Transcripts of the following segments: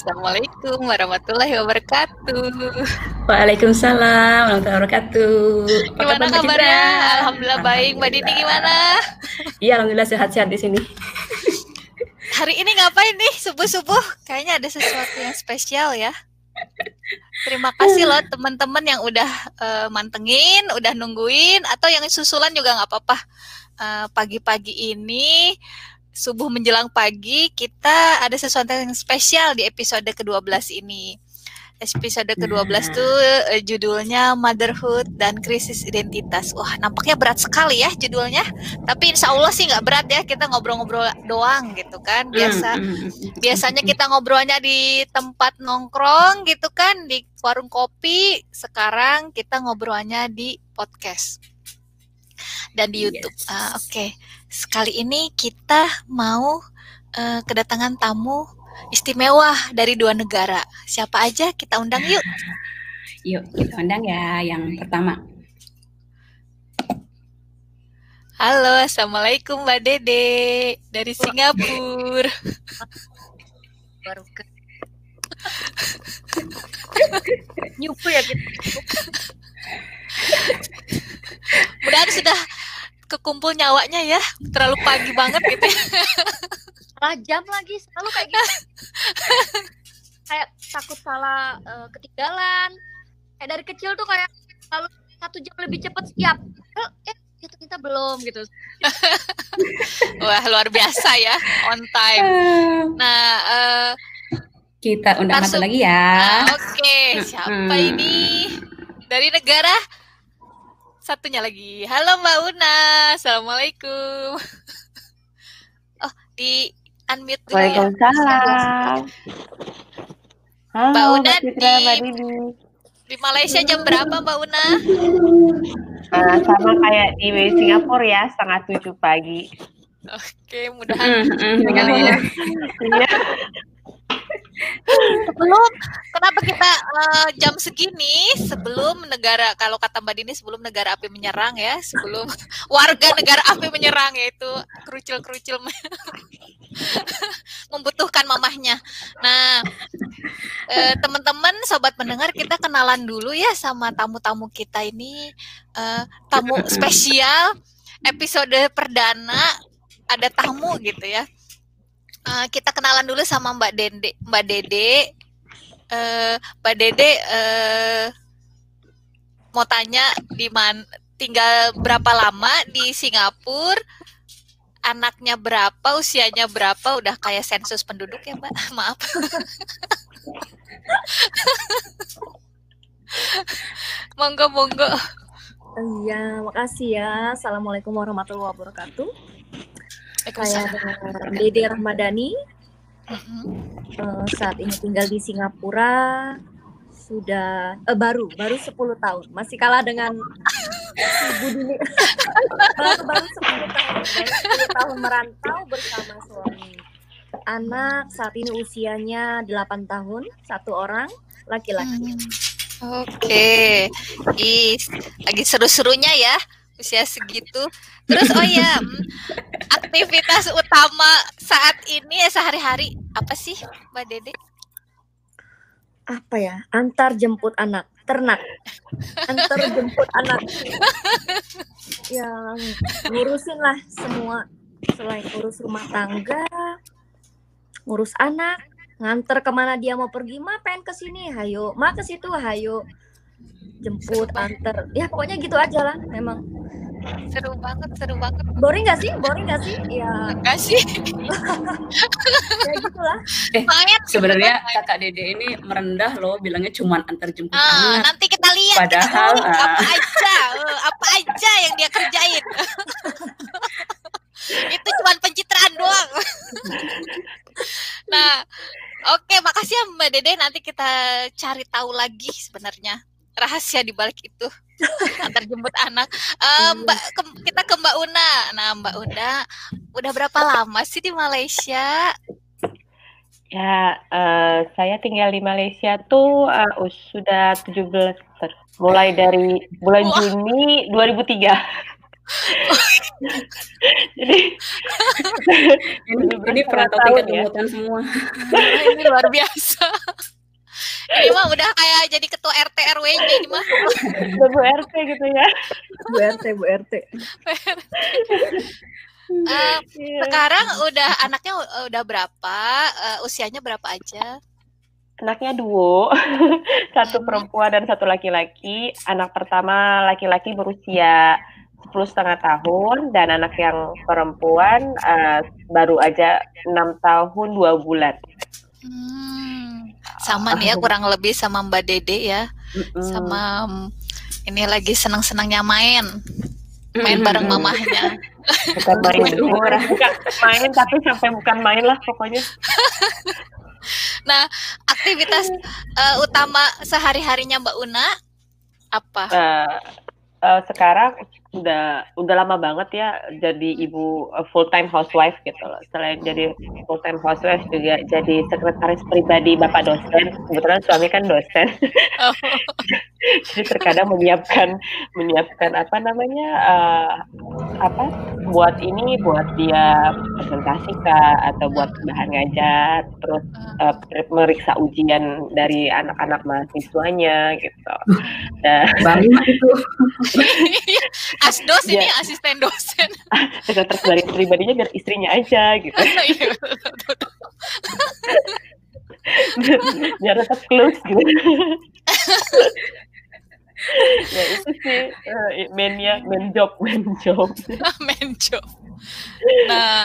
Assalamualaikum warahmatullahi wabarakatuh. Waalaikumsalam warahmatullahi wabarakatuh. Gimana kabarnya? Alhamdulillah baik. Mbak Dini gimana? Iya, alhamdulillah sehat-sehat di sini. Hari ini ngapain nih subuh-subuh? Kayaknya ada sesuatu yang spesial ya. Terima kasih loh teman-teman yang udah uh, mantengin, udah nungguin, atau yang susulan juga nggak apa-apa. Uh, pagi-pagi ini subuh menjelang pagi kita ada sesuatu yang spesial di episode ke-12 ini. Episode ke-12 nah. tuh uh, judulnya Motherhood dan Krisis Identitas. Wah, nampaknya berat sekali ya judulnya. Tapi insya Allah sih nggak berat ya. Kita ngobrol-ngobrol doang gitu kan. Biasa hmm, hmm, hmm, biasanya kita ngobrolnya di tempat nongkrong gitu kan, di warung kopi. Sekarang kita ngobrolnya di podcast dan di YouTube. Yes. Uh, Oke. Okay Sekali ini kita mau uh, kedatangan tamu istimewa dari dua negara. Siapa aja kita undang yuk. Yuk, kita undang ya yang pertama. Halo, Assalamualaikum Mbak Dede dari Singapura. Baru ke nyupu ya gitu. Mudah sudah kekumpul nyawanya ya. Terlalu pagi banget gitu ya. salah jam lagi selalu kayak gitu. Kayak takut salah uh, ketinggalan. Kayak dari kecil tuh kayak selalu satu jam lebih cepat siap. Eh itu kita belum gitu. Wah luar biasa ya on time. Nah uh, kita undang satu lagi ya. Nah, oke okay. siapa hmm. ini? Dari negara satunya lagi. Halo Mbak Una, Assalamualaikum. Oh, di unmute dulu ya. Waalaikumsalam. Halo, Mbak Una Mbak Citra, di, Mbak di Malaysia jam berapa Mbak Una? Uh, sama kayak di Singapura ya, setengah tujuh pagi. Oke, mudahan mm, mm, ya. Sebelum kenapa kita uh, jam segini? Sebelum negara kalau kata Mbak Dini sebelum negara api menyerang ya sebelum warga negara api menyerang yaitu kerucil-kerucil membutuhkan mamahnya. Nah, eh, teman-teman sobat pendengar kita kenalan dulu ya sama tamu-tamu kita ini. Eh, tamu spesial episode perdana ada tamu gitu ya uh, kita kenalan dulu sama Mbak Dede. Mbak Dede, uh, Mbak Dede uh, mau tanya di mana tinggal berapa lama di Singapura? Anaknya berapa, usianya berapa? Udah kayak sensus penduduk ya, Mbak. Maaf. monggo, monggo. Iya, makasih ya. Assalamualaikum warahmatullahi wabarakatuh. Saya Dede Rahmadani. Uh, saat ini tinggal di Singapura. Sudah uh, baru baru 10 tahun. Masih kalah dengan ibu dini baru baru 10 tahun. Baru 10 tahun merantau bersama suami. Anak saat ini usianya 8 tahun satu orang laki-laki. Hmm. oke. Okay. lagi seru-serunya ya usia segitu. Terus oh ya, aktivitas utama saat ini ya sehari-hari apa sih, Mbak Dede? Apa ya? Antar jemput anak, ternak. Antar jemput anak. yang ngurusin lah semua selain urus rumah tangga, ngurus anak, nganter ke mana dia mau pergi, ma pengen ke sini, hayo, ma ke situ, hayo jemput antar. Ya pokoknya gitu aja lah memang. Seru banget seru banget. Boring gak sih? Boring gak sih? Ya enggak sih. Ya gitulah. Eh sebenarnya kakak dede ini merendah loh bilangnya cuma antar jemput ah, anak. nanti kita lihat padahal kita uh, apa aja uh, apa aja yang dia kerjain. Itu cuma pencitraan doang. Nah oke makasih ya mbak dede. Nanti kita cari tahu lagi sebenarnya rahasia di balik itu antar jemput anak. Uh, Mbak ke, kita ke Mbak Una. Nah, Mbak Una udah berapa lama sih di Malaysia? Ya, uh, saya tinggal di Malaysia tuh uh, sudah 17 mulai dari bulan Wah. Juni 2003. Jadi ini, ini perantau tingkat ya. semua. ini luar biasa. Ini mah udah kayak jadi ketua RT RW ini mah. Bu RT gitu ya. Bu RT, Bu RT. Uh, yeah. Sekarang udah anaknya udah berapa? Uh, usianya berapa aja? Anaknya dua, satu perempuan dan satu laki-laki. Anak pertama laki-laki berusia sepuluh setengah tahun dan anak yang perempuan uh, baru aja enam tahun dua bulan. Hmm, sama nih ya kurang lebih sama Mbak Dede ya, mm -mm. sama ini lagi senang-senangnya main main bareng mamahnya. Bukan main, bukan main tapi sampai bukan main lah pokoknya. nah, aktivitas uh, utama sehari-harinya Mbak Una apa? Uh, uh, sekarang udah udah lama banget ya jadi ibu uh, full time housewife gitu loh. Selain jadi full time housewife juga jadi sekretaris pribadi bapak dosen. Kebetulan suami kan dosen. Oh. jadi terkadang menyiapkan menyiapkan apa namanya uh, apa buat ini buat dia presentasi kah atau buat bahan ngajar terus uh, meriksa ujian dari anak-anak mahasiswanya gitu. Nah, banyak itu. Asdos ini ya. asisten dosen. Sekretaris dari pribadinya biar istrinya aja gitu. Iya, biar tetap close gitu. ya itu sih uh, mainnya main job main job main job nah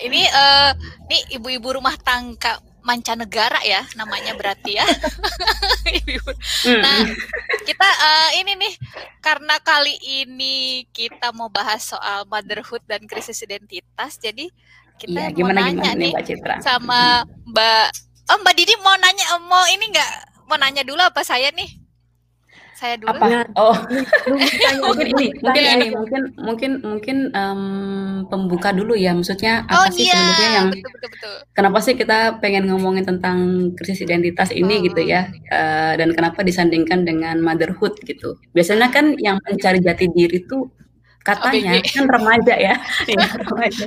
ini uh, nih ibu-ibu rumah tangga mancanegara ya namanya berarti ya. nah, kita uh, ini nih karena kali ini kita mau bahas soal motherhood dan krisis identitas, jadi kita iya, mau gimana, nanya gimana nih Mbak Citra? sama Mbak Oh Mbak Didi mau nanya mau ini nggak mau nanya dulu apa saya nih? Saya dulu. Apa? Oh, mungkin ini, mungkin ini, mungkin mungkin mungkin um, pembuka dulu ya. Maksudnya apa oh, sih iya. sebenarnya yang betul, betul, betul. kenapa sih kita pengen ngomongin tentang krisis identitas ini oh. gitu ya? Uh, dan kenapa disandingkan dengan motherhood gitu? Biasanya kan yang mencari jati diri itu katanya oh, kan remaja ya. Iya,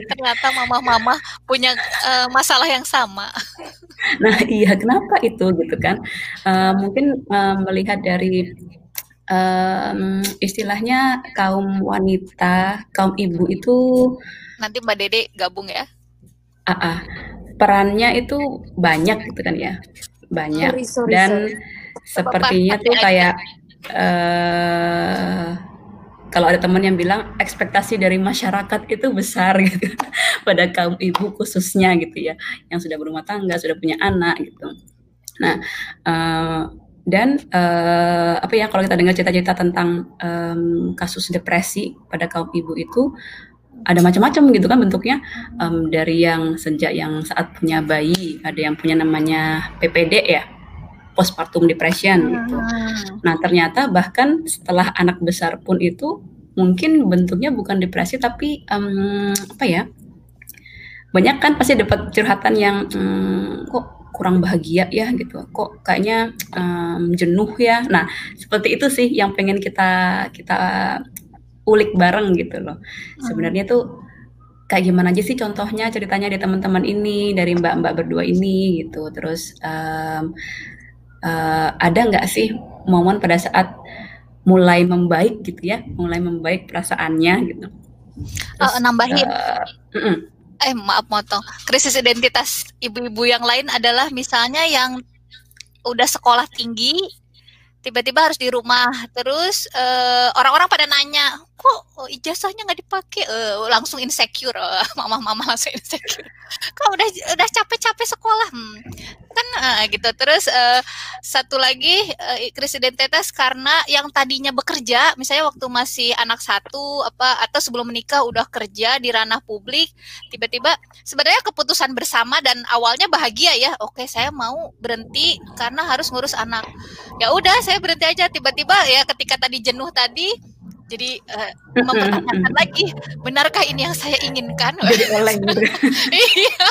Ternyata mama-mama punya uh, masalah yang sama. Nah iya kenapa itu gitu kan? Uh, mungkin uh, melihat dari um, istilahnya kaum wanita, kaum ibu itu nanti Mbak Dede gabung ya. Uh, uh, perannya itu banyak gitu kan ya. Banyak sorry, sorry, dan sorry. sepertinya tuh kayak uh, kalau ada teman yang bilang ekspektasi dari masyarakat itu besar gitu pada kaum ibu khususnya gitu ya yang sudah berumah tangga sudah punya anak gitu nah uh, dan uh, apa ya kalau kita dengar cerita-cerita tentang um, kasus depresi pada kaum ibu itu ada macam-macam gitu kan bentuknya um, dari yang sejak yang saat punya bayi ada yang punya namanya PPD ya postpartum depression gitu. Nah ternyata bahkan setelah anak besar pun itu mungkin bentuknya bukan depresi tapi um, apa ya banyak kan pasti dapat curhatan yang um, kok kurang bahagia ya gitu. Kok kayaknya um, jenuh ya. Nah seperti itu sih yang pengen kita kita ulik bareng gitu loh. Hmm. sebenarnya tuh kayak gimana aja sih contohnya ceritanya di teman-teman ini dari mbak-mbak berdua ini gitu. Terus um, uh, ada nggak sih momen pada saat mulai membaik gitu ya? Mulai membaik perasaannya gitu. Terus, uh, nambahin. Uh, uh -uh eh maaf motong. Krisis identitas ibu-ibu yang lain adalah misalnya yang udah sekolah tinggi tiba-tiba harus di rumah. Terus eh, orang-orang pada nanya kok oh, ijazahnya nggak dipakai? Uh, langsung insecure uh, mama-mama langsung insecure. Kok udah udah capek-capek sekolah? Hmm. kan uh, gitu. Terus uh, satu lagi uh, krisis identitas karena yang tadinya bekerja misalnya waktu masih anak satu apa atau sebelum menikah udah kerja di ranah publik tiba-tiba sebenarnya keputusan bersama dan awalnya bahagia ya. Oke saya mau berhenti karena harus ngurus anak. Ya udah saya berhenti aja. Tiba-tiba ya ketika tadi jenuh tadi jadi uh, mempertanyakan lagi benarkah ini yang saya inginkan? Jadi oleng gitu. iya.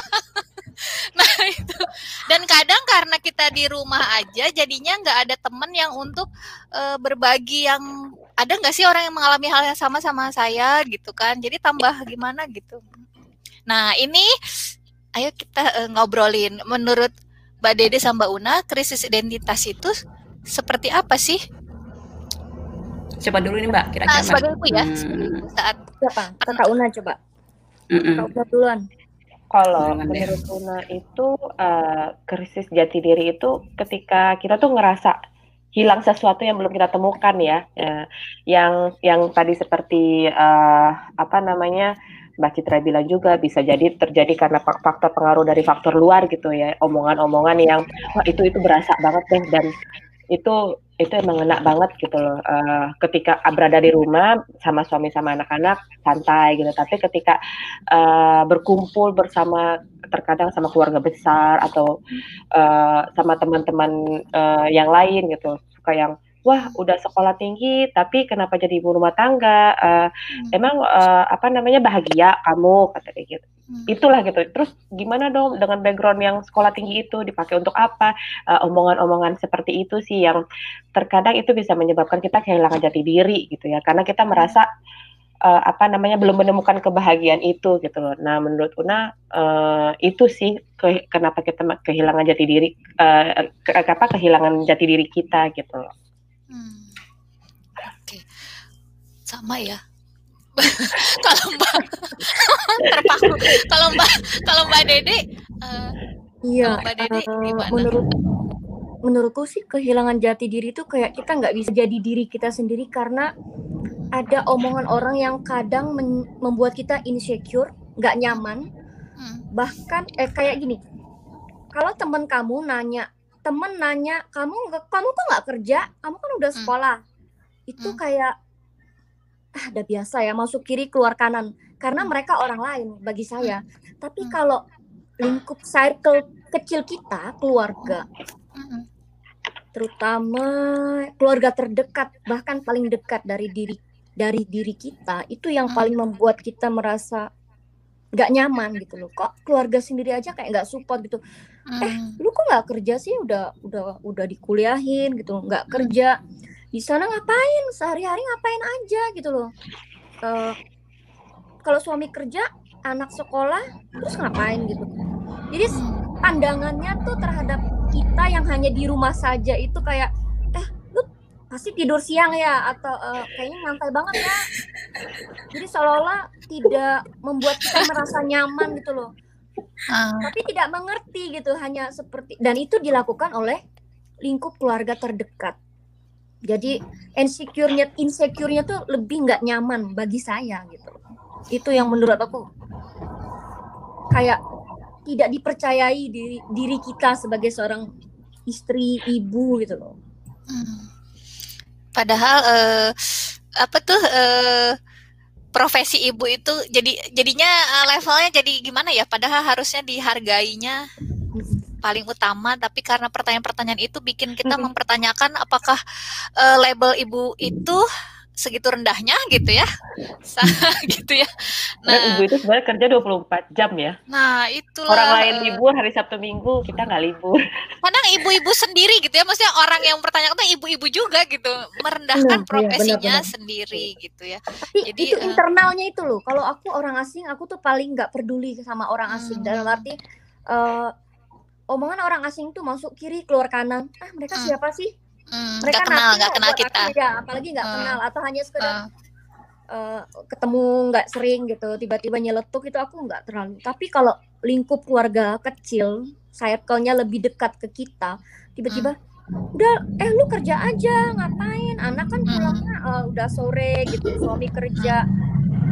Nah itu. Dan kadang karena kita di rumah aja jadinya nggak ada temen yang untuk uh, berbagi yang ada nggak sih orang yang mengalami hal yang sama sama saya gitu kan? Jadi tambah gimana gitu. Nah, ini ayo kita uh, ngobrolin. Menurut Mbak Dede sama Mbak Una, krisis identitas itu seperti apa sih? Coba dulu nih Mbak, kira-kira. Nah, sebagai ibu ya, hmm. saat siapa? Kakak Una coba. Mm -mm. Kakak Una duluan. Kalau menurut Una itu uh, krisis jati diri itu ketika kita tuh ngerasa hilang sesuatu yang belum kita temukan ya, ya yang yang tadi seperti uh, apa namanya Mbak Citra bilang juga bisa jadi terjadi karena faktor pengaruh dari faktor luar gitu ya omongan-omongan yang wah itu itu berasa banget deh dan itu itu emang enak banget gitu loh. Uh, ketika berada di rumah sama suami sama anak-anak santai gitu. Tapi ketika uh, berkumpul bersama terkadang sama keluarga besar atau uh, sama teman-teman uh, yang lain gitu. Suka yang wah udah sekolah tinggi tapi kenapa jadi ibu rumah tangga? Uh, emang uh, apa namanya bahagia kamu? Kata dia gitu. Itulah gitu. Terus gimana dong dengan background yang sekolah tinggi itu? Dipakai untuk apa? Uh, omongan-omongan seperti itu sih yang terkadang itu bisa menyebabkan kita kehilangan jati diri gitu ya. Karena kita merasa uh, apa namanya belum menemukan kebahagiaan itu gitu loh. Nah menurut Una uh, itu sih ke, kenapa kita kehilangan jati diri uh, ke, apa kehilangan jati diri kita gitu loh. sama ya kalau mbak terpaku kalau mbak kalau mbak Dede uh, iya mbak Dede uh, menurut menurutku sih kehilangan jati diri itu kayak kita nggak bisa jadi diri kita sendiri karena ada omongan orang yang kadang membuat kita insecure nggak nyaman hmm. bahkan eh kayak gini kalau teman kamu nanya temen nanya kamu kamu kok nggak kerja kamu kan udah hmm. sekolah hmm. itu kayak ah udah biasa ya masuk kiri keluar kanan. Karena hmm. mereka orang lain bagi saya. Hmm. Tapi hmm. kalau lingkup circle kecil kita keluarga terutama keluarga terdekat bahkan paling dekat dari diri dari diri kita itu yang paling membuat kita merasa nggak nyaman gitu loh. Kok keluarga sendiri aja kayak nggak support gitu. Eh lu kok nggak kerja sih? Udah udah udah dikuliahin gitu. Nggak kerja di sana ngapain? Sehari-hari ngapain aja gitu loh. Uh, kalau suami kerja anak sekolah terus ngapain gitu? Jadi pandangannya tuh terhadap kita yang hanya di rumah saja itu kayak eh lu pasti tidur siang ya? Atau uh, kayaknya nyantai banget ya. Jadi seolah-olah tidak membuat kita merasa nyaman gitu loh. Uh. tapi tidak mengerti gitu hanya seperti dan itu dilakukan oleh lingkup keluarga terdekat jadi insecure-nya insecure-nya tuh lebih nggak nyaman bagi saya gitu. Itu yang menurut aku. Kayak tidak dipercayai diri diri kita sebagai seorang istri ibu gitu loh. Padahal uh, apa tuh uh, profesi ibu itu jadi jadinya uh, levelnya jadi gimana ya? Padahal harusnya dihargainya paling utama tapi karena pertanyaan-pertanyaan itu bikin kita mm-hmm. mempertanyakan apakah uh, label ibu itu segitu rendahnya gitu ya. Gitu ya. Nah ibu itu sebenarnya kerja 24 jam ya. Nah itu orang lain libur hari Sabtu Minggu kita nggak libur. Kadang ibu-ibu sendiri gitu ya maksudnya orang yang bertanya itu ibu-ibu juga gitu merendahkan nah, profesinya benar, benar. sendiri gitu ya. Tapi jadi itu uh, internalnya itu loh. Kalau aku orang asing aku tuh paling nggak peduli sama orang asing. Hmm. dalam arti uh, omongan orang asing tuh masuk kiri keluar kanan ah mereka hmm. siapa sih hmm, mereka gak kenal nggak kenal kita aku, ya apalagi nggak hmm. kenal atau hanya sekedar hmm. uh, ketemu nggak sering gitu tiba-tiba nyeletuk itu aku nggak terlalu tapi kalau lingkup keluarga kecil circle-nya lebih dekat ke kita tiba-tiba hmm. udah eh lu kerja aja ngapain anak kan hmm. pulangnya uh, udah sore gitu suami kerja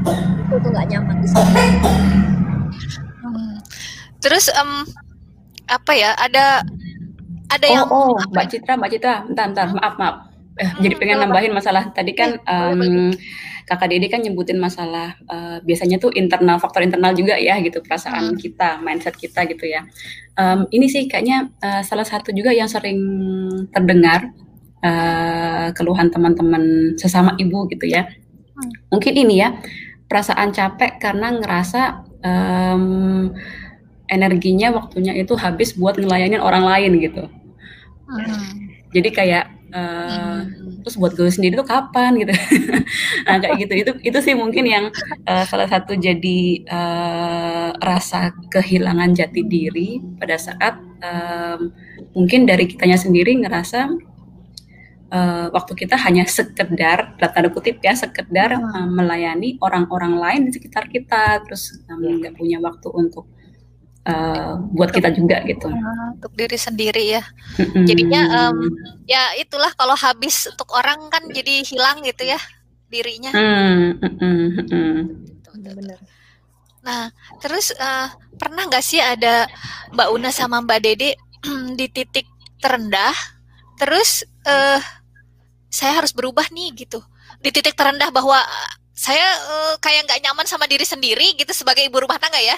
itu tuh nggak nyaman di hmm. terus um, apa ya ada ada oh, yang oh Mbak Citra Mbak Citra bentar bentar maaf maaf. Eh, hmm, jadi pengen nambahin masalah. Tadi kan um, kakak Dede kan nyebutin masalah uh, biasanya tuh internal faktor internal juga ya gitu perasaan hmm. kita mindset kita gitu ya. Um, ini sih kayaknya uh, salah satu juga yang sering terdengar uh, keluhan teman-teman sesama ibu gitu ya. Hmm. mungkin ini ya perasaan capek karena ngerasa um, energinya waktunya itu habis buat ngelayanin orang lain gitu. Hmm. Jadi kayak uh, hmm. terus buat gue sendiri tuh kapan gitu nah kayak gitu itu itu sih mungkin yang uh, salah satu jadi uh, rasa kehilangan jati diri pada saat um, mungkin dari kitanya sendiri ngerasa uh, waktu kita hanya sekedar tanda kutip ya sekedar uh, melayani orang-orang lain di sekitar kita terus nggak um, punya waktu untuk uh, buat kita juga gitu. Untuk diri sendiri ya. Jadinya um, ya itulah kalau habis untuk orang kan jadi hilang gitu ya dirinya. Mm, benar nah terus uh, pernah nggak sih ada Mbak Una sama Mbak Dede di titik terendah terus uh, saya harus berubah nih gitu. Di titik terendah bahwa saya uh, kayak nggak nyaman sama diri sendiri gitu sebagai ibu rumah tangga ya.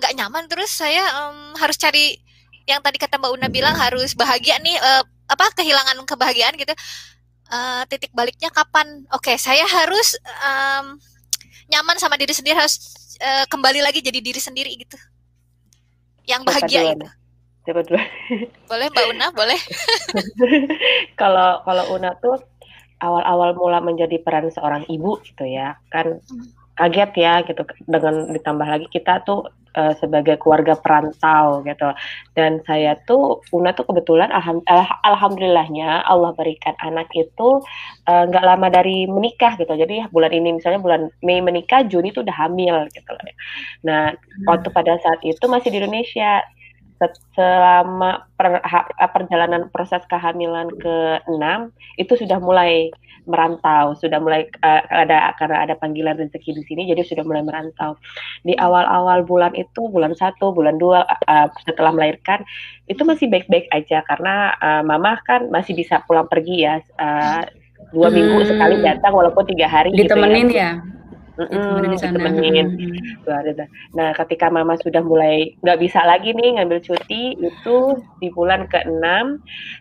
Nggak uh, nyaman terus saya um, harus cari yang tadi kata Mbak Una bilang harus bahagia nih uh, apa kehilangan kebahagiaan gitu. Uh, titik baliknya kapan? Oke okay, saya harus um, nyaman sama diri sendiri harus uh, kembali lagi jadi diri sendiri gitu. Yang bahagia gitu. Siapa dulu? Boleh Mbak Una, boleh. Kalau kalau Una tuh awal-awal mula menjadi peran seorang ibu gitu ya, kan hmm. kaget ya gitu dengan ditambah lagi kita tuh uh, sebagai keluarga perantau gitu. Dan saya tuh Una tuh kebetulan alham, alhamdulillahnya Allah berikan anak itu eh, nggak uh, lama dari menikah gitu. Jadi bulan ini misalnya bulan Mei menikah, Juni tuh udah hamil gitu loh. Nah, hmm. waktu pada saat itu masih di Indonesia selama per, ha, perjalanan proses kehamilan ke-6 itu sudah mulai merantau, sudah mulai uh, ada karena ada panggilan rezeki di sini jadi sudah mulai merantau. Di awal-awal bulan itu bulan satu, bulan dua uh, setelah melahirkan itu masih baik-baik aja karena uh, mama kan masih bisa pulang pergi ya uh, dua hmm. minggu sekali datang walaupun tiga hari ditemenin gitu ya. ya Mm-mm, ditemenin. Nah, ketika mama sudah mulai nggak bisa lagi nih ngambil cuti itu di bulan ke-6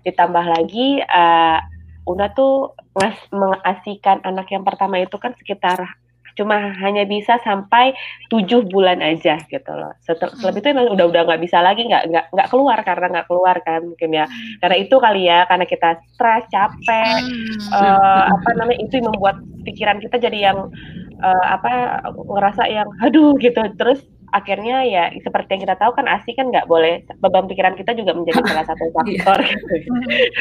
ditambah lagi uh, Una tuh ngas mengasihkan anak yang pertama itu kan sekitar cuma hanya bisa sampai tujuh bulan aja gitu loh. Setel, hmm. itu emang udah udah nggak bisa lagi nggak nggak nggak keluar karena nggak keluar kan mungkin ya hmm. karena itu kali ya karena kita stres capek hmm. uh, apa namanya itu yang membuat pikiran kita jadi yang uh, apa ngerasa yang aduh gitu terus akhirnya ya seperti yang kita tahu kan ASI kan nggak boleh beban pikiran kita juga menjadi salah satu iya. faktor gitu.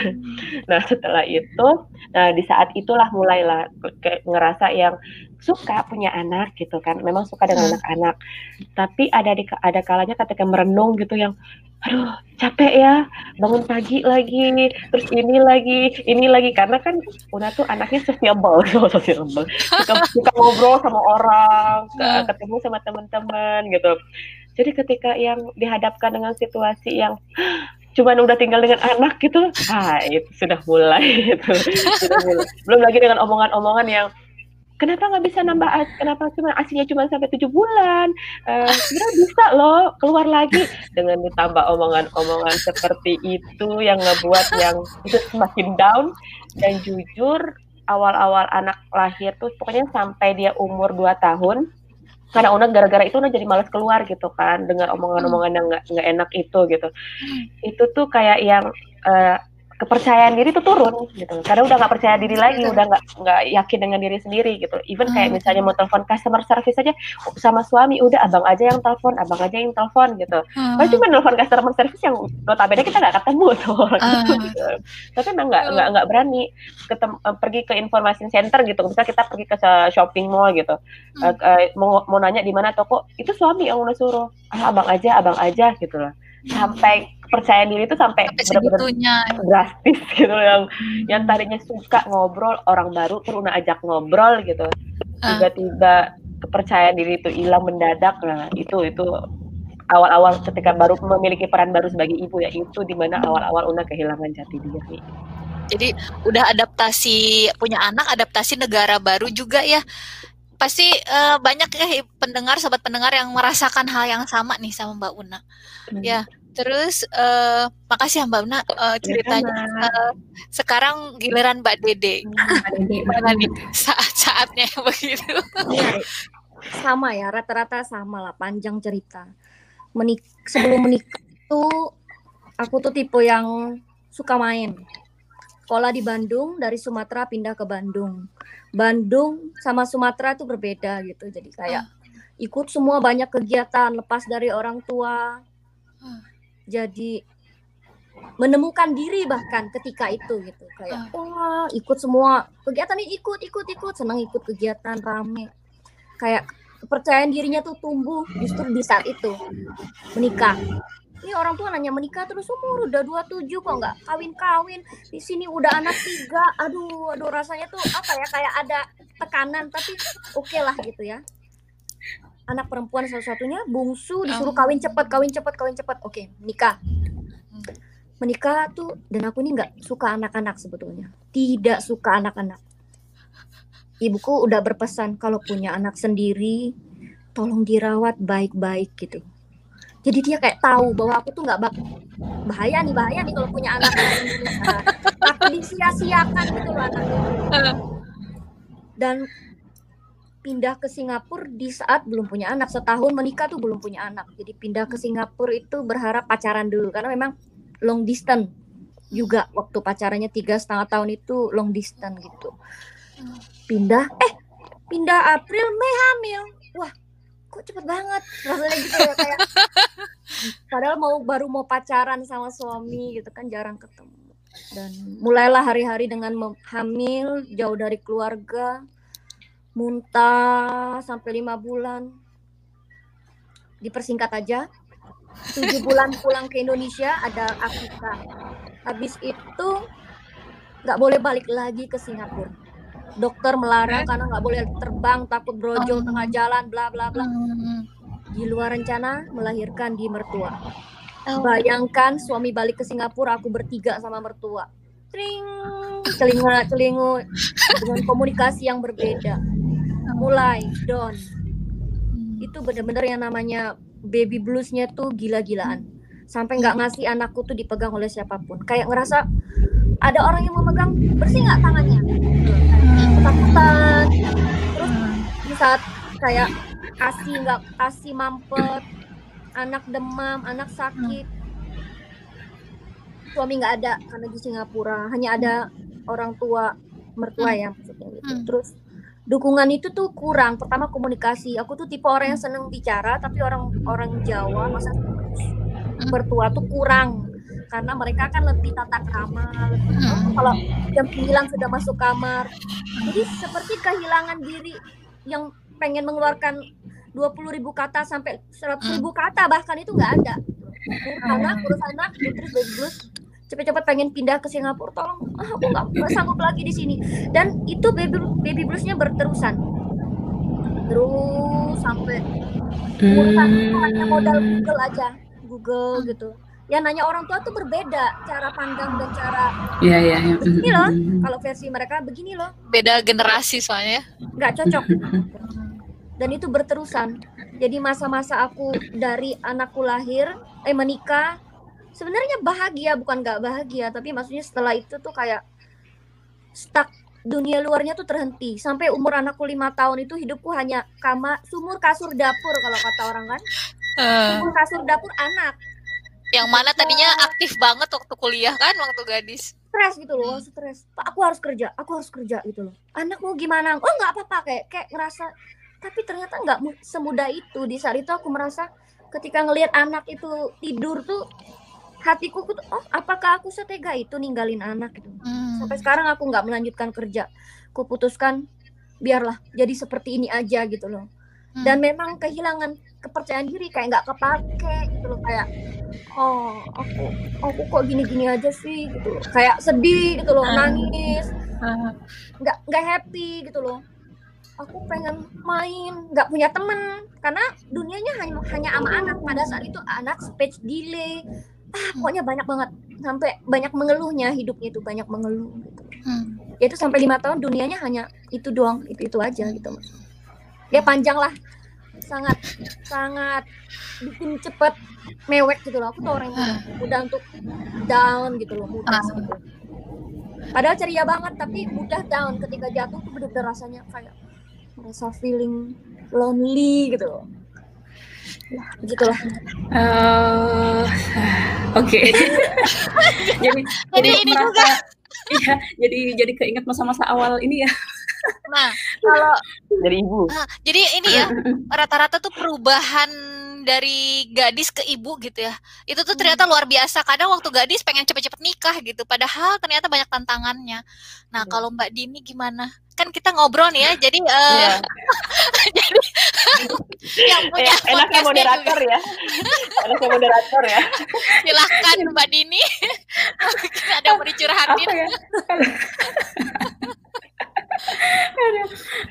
nah setelah itu nah di saat itulah mulailah ngerasa yang suka punya anak gitu kan. Memang suka dengan hmm. anak-anak. Tapi ada di ada kalanya ketika merenung gitu yang aduh capek ya bangun pagi lagi terus ini lagi ini lagi. Karena kan Una tuh anaknya sociable sociable. Suka, suka ngobrol sama orang hmm. ketemu sama teman-teman gitu. Jadi ketika yang dihadapkan dengan situasi yang cuman udah tinggal dengan anak gitu ah itu sudah mulai itu sudah mulai. Belum lagi dengan omongan-omongan yang kenapa nggak bisa nambah kenapa cuma asinya cuma sampai tujuh bulan? Uh, bisa loh keluar lagi. Dengan ditambah omongan-omongan seperti itu yang ngebuat yang itu semakin down dan jujur awal-awal anak lahir tuh pokoknya sampai dia umur 2 tahun karena Una gara-gara itu Una jadi malas keluar gitu kan dengan omongan-omongan yang nggak enak itu gitu. Hmm. itu tuh kayak yang uh, kepercayaan diri tuh turun gitu karena udah nggak percaya diri lagi udah nggak nggak yakin dengan diri sendiri gitu even kayak hmm. misalnya mau telepon customer service aja sama suami udah abang aja yang telepon abang aja yang telepon gitu hmm. cuma telepon customer service yang notabene kita nggak ketemu tuh hmm. gitu. tapi emang nggak nggak nggak berani ketemu eh, pergi ke informasi center gitu misal kita pergi ke shopping mall gitu hmm. uh, mau mau nanya di mana toko itu suami yang udah suruh ah, abang aja abang aja gitu lah sampai percaya diri itu sampai, benar-benar drastis gitu yang hmm. yang tadinya suka ngobrol orang baru terus ajak ngobrol gitu ah. tiba-tiba kepercayaan diri itu hilang mendadak nah itu itu awal-awal ketika baru memiliki peran baru sebagai ibu ya itu di mana awal-awal Una kehilangan jati diri jadi udah adaptasi punya anak adaptasi negara baru juga ya pasti uh, banyak ya pendengar sobat pendengar yang merasakan hal yang sama nih sama Mbak Una. Hmm. ya terus uh, makasih ya Mbak Una uh, ceritanya uh, sekarang giliran Mbak Dede. Gimana nih saat-saatnya begitu? Ya, sama ya rata-rata sama lah panjang cerita. Menik sebelum menikah itu aku tuh tipe yang suka main sekolah di Bandung dari Sumatera pindah ke Bandung. Bandung sama Sumatera itu berbeda gitu. Jadi kayak ikut semua banyak kegiatan lepas dari orang tua. Jadi menemukan diri bahkan ketika itu gitu. Kayak wah ikut semua kegiatan ini ikut ikut ikut. Senang ikut kegiatan rame. Kayak kepercayaan dirinya tuh tumbuh justru di saat itu. Menikah ini orang tua nanya menikah terus umur? Udah 27 kok nggak kawin-kawin? Di sini udah anak tiga. Aduh aduh rasanya tuh apa ya kayak ada tekanan tapi oke okay lah gitu ya. Anak perempuan satu-satunya bungsu disuruh kawin cepat kawin cepat kawin cepat oke okay, nikah menikah tuh dan aku ini nggak suka anak-anak sebetulnya. Tidak suka anak-anak. Ibuku udah berpesan kalau punya anak sendiri tolong dirawat baik-baik gitu jadi dia kayak tahu bahwa aku tuh nggak bak bahaya nih bahaya nih kalau punya anak. Nah, aku disia-siakan gitu loh anak dan pindah ke Singapura di saat belum punya anak. Setahun menikah tuh belum punya anak. Jadi pindah ke Singapura itu berharap pacaran dulu. Karena memang long distance juga. Waktu pacarannya tiga setengah tahun itu long distance gitu. Pindah eh pindah April Mei hamil. Wah kok cepet banget? Rasanya gitu ya kayak padahal mau baru mau pacaran sama suami gitu kan jarang ketemu. Dan mulailah hari-hari dengan hamil jauh dari keluarga muntah sampai lima bulan. Dipersingkat aja. Tujuh bulan pulang ke Indonesia ada akika habis itu nggak boleh balik lagi ke Singapura dokter melarang karena nggak boleh terbang takut brojol oh. tengah jalan bla bla bla. Hmm. di luar rencana melahirkan di mertua. Oh. bayangkan suami balik ke Singapura aku bertiga sama mertua. Tring, telinga telingu. Dengan komunikasi yang berbeda. Mulai don. Itu benar-benar yang namanya baby bluesnya tuh gila-gilaan. Sampai nggak ngasih anakku tuh dipegang oleh siapa pun. Kayak ngerasa ada orang yang memegang bersih nggak tangannya? Ketakutan terus di saat kayak kasih nggak kasih mampet anak demam anak sakit. Suami nggak ada karena di Singapura. Hanya ada orang tua mertua ya maksudnya gitu. Hmm. terus dukungan itu tuh kurang. Pertama komunikasi. Aku tuh tipe orang yang seneng bicara tapi orang orang Jawa masa hmm. mertua tuh kurang karena mereka kan lebih tata krama hmm. kalau jam 9 sudah masuk kamar. Jadi seperti kehilangan diri yang pengen mengeluarkan 20 ribu kata sampai 100 ribu hmm. kata. Bahkan itu nggak ada. Karena urus anak terus baby blues cepet-cepet pengen pindah ke Singapura. Tolong ah, aku nggak sanggup lagi di sini. Dan itu baby baby bluesnya berterusan. Terus sampai urusan hanya modal Google aja. Google hmm. gitu ya nanya orang tua tuh berbeda cara pandang dan cara Iya iya. Ya. Begini loh, kalau versi mereka begini loh. Beda generasi soalnya. Nggak cocok. Dan itu berterusan. Jadi masa-masa aku dari anakku lahir, eh menikah, sebenarnya bahagia bukan nggak bahagia, tapi maksudnya setelah itu tuh kayak stuck dunia luarnya tuh terhenti sampai umur anakku lima tahun itu hidupku hanya kamar sumur kasur dapur kalau kata orang kan sumur kasur dapur anak yang mana tadinya aktif banget waktu kuliah kan waktu gadis. Stres gitu loh hmm. stres. Pak aku harus kerja aku harus kerja gitu loh. Anak mau gimana? Oh nggak apa-apa kayak kayak ngerasa tapi ternyata nggak semudah itu. Di saat itu aku merasa ketika ngelihat anak itu tidur tuh hatiku tuh oh apakah aku setega itu ninggalin anak gitu? Hmm. sampai sekarang aku nggak melanjutkan kerja. Aku putuskan biarlah jadi seperti ini aja gitu loh. Hmm. dan memang kehilangan kepercayaan diri kayak nggak kepake gitu loh kayak oh aku aku kok gini-gini aja sih gitu loh. Kayak sedih gitu loh ah. nangis ah. nggak nggak happy gitu loh. Aku pengen main nggak punya temen karena dunianya hanya hanya sama anak. Pada saat itu anak speech delay. Ah pokoknya banyak banget sampai banyak mengeluhnya hidupnya itu banyak mengeluh gitu. Hmm. Ya itu sampai lima tahun dunianya hanya itu doang itu itu aja gitu. Mas ya panjang lah sangat sangat bikin cepet mewek gitu loh. Aku tuh orang yang mudah untuk down gitu loh mudah uh. gitu. Padahal ceria banget tapi mudah down. Ketika jatuh tuh bener-bener rasanya kayak merasa feeling lonely gitu loh. Ya begitulah. Uh, oke. Okay. jadi, jadi ini merasa, juga. Iya jadi jadi keinget masa-masa awal ini ya nah kalau dari ibu. Uh, jadi ini ya rata-rata tuh perubahan dari gadis ke ibu gitu ya itu tuh ternyata luar biasa. Kadang waktu gadis pengen cepet-cepet nikah gitu padahal ternyata banyak tantangannya. Nah hmm. kalau mbak Dini gimana? Kan kita ngobrol nih ya jadi uh, yeah. jadi yang punya eh, enaknya moderator juga. ya. Enaknya moderator ya. Silahkan mbak Dini. Ada yang mau dicurhatin. ya?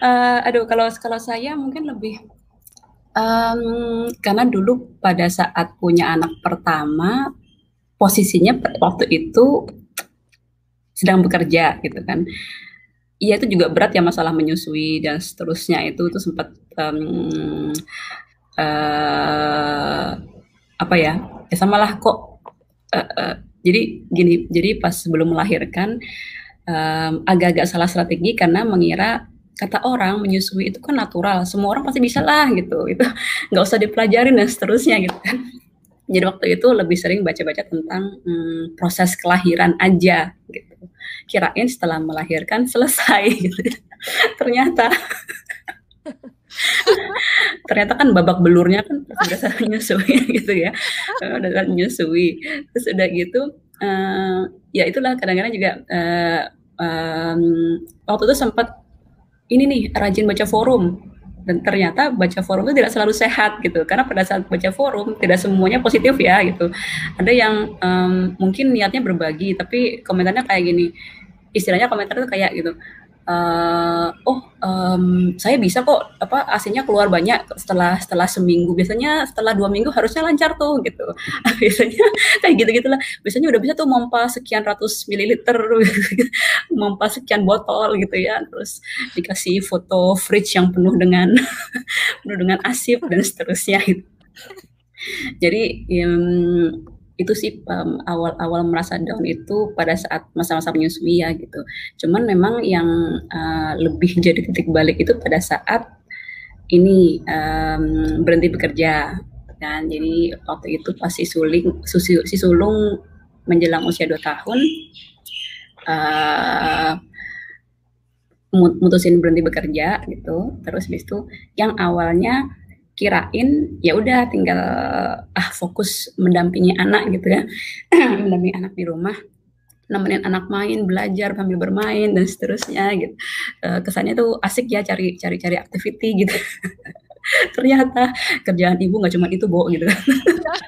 Uh, aduh kalau kalau saya mungkin lebih Um, karena dulu pada saat punya anak pertama, posisinya waktu itu sedang bekerja gitu kan. Iya itu juga berat ya masalah menyusui dan seterusnya itu itu sempat um, uh, apa ya? Ya samalah kok. Uh, uh, jadi gini, jadi pas sebelum melahirkan um, agak-agak salah strategi karena mengira kata orang menyusui itu kan natural. Semua orang pasti bisa lah gitu. Itu nggak usah dipelajarin dan seterusnya gitu. Kan jadi waktu itu lebih sering baca-baca tentang hmm, proses kelahiran aja gitu. Kirain setelah melahirkan selesai gitu. Ternyata ternyata kan babak belurnya kan sudah menyusui gitu ya. Udah menyusui. Terus udah gitu uh, ya itulah kadang-kadang juga uh, um, waktu itu sempat ini nih rajin baca forum. Dan ternyata baca forum itu tidak selalu sehat gitu. Karena pada saat baca forum tidak semuanya positif ya gitu. Ada yang um, mungkin niatnya berbagi tapi komentarnya kayak gini. Istilahnya komentar itu kayak gitu uh, oh um, saya bisa kok apa AC-nya keluar banyak setelah setelah seminggu. Biasanya setelah dua minggu harusnya lancar tuh gitu. Biasanya kayak gitu gitulah biasanya udah bisa tuh mompa sekian ratus mililiter mompa sekian botol gitu ya. Terus dikasih foto fridge yang penuh dengan penuh dengan asip dan seterusnya gitu. Jadi um, itu sih um, awal-awal merasa down itu pada saat masa-masa menyusui ya gitu. Cuman memang yang uh, lebih jadi titik balik itu pada saat ini um, berhenti bekerja kan. Jadi waktu itu pas si Suling Sulung menjelang usia 2 tahun uh, mutusin berhenti bekerja gitu. Terus habis itu yang awalnya kirain ya udah tinggal ah fokus mendampingi anak gitu ya. Mendampingi anak di rumah nemenin anak main belajar sambil bermain dan seterusnya gitu. Uh, kesannya tuh asik ya cari cari cari activity gitu. Ternyata kerjaan ibu nggak cuma itu bo gitu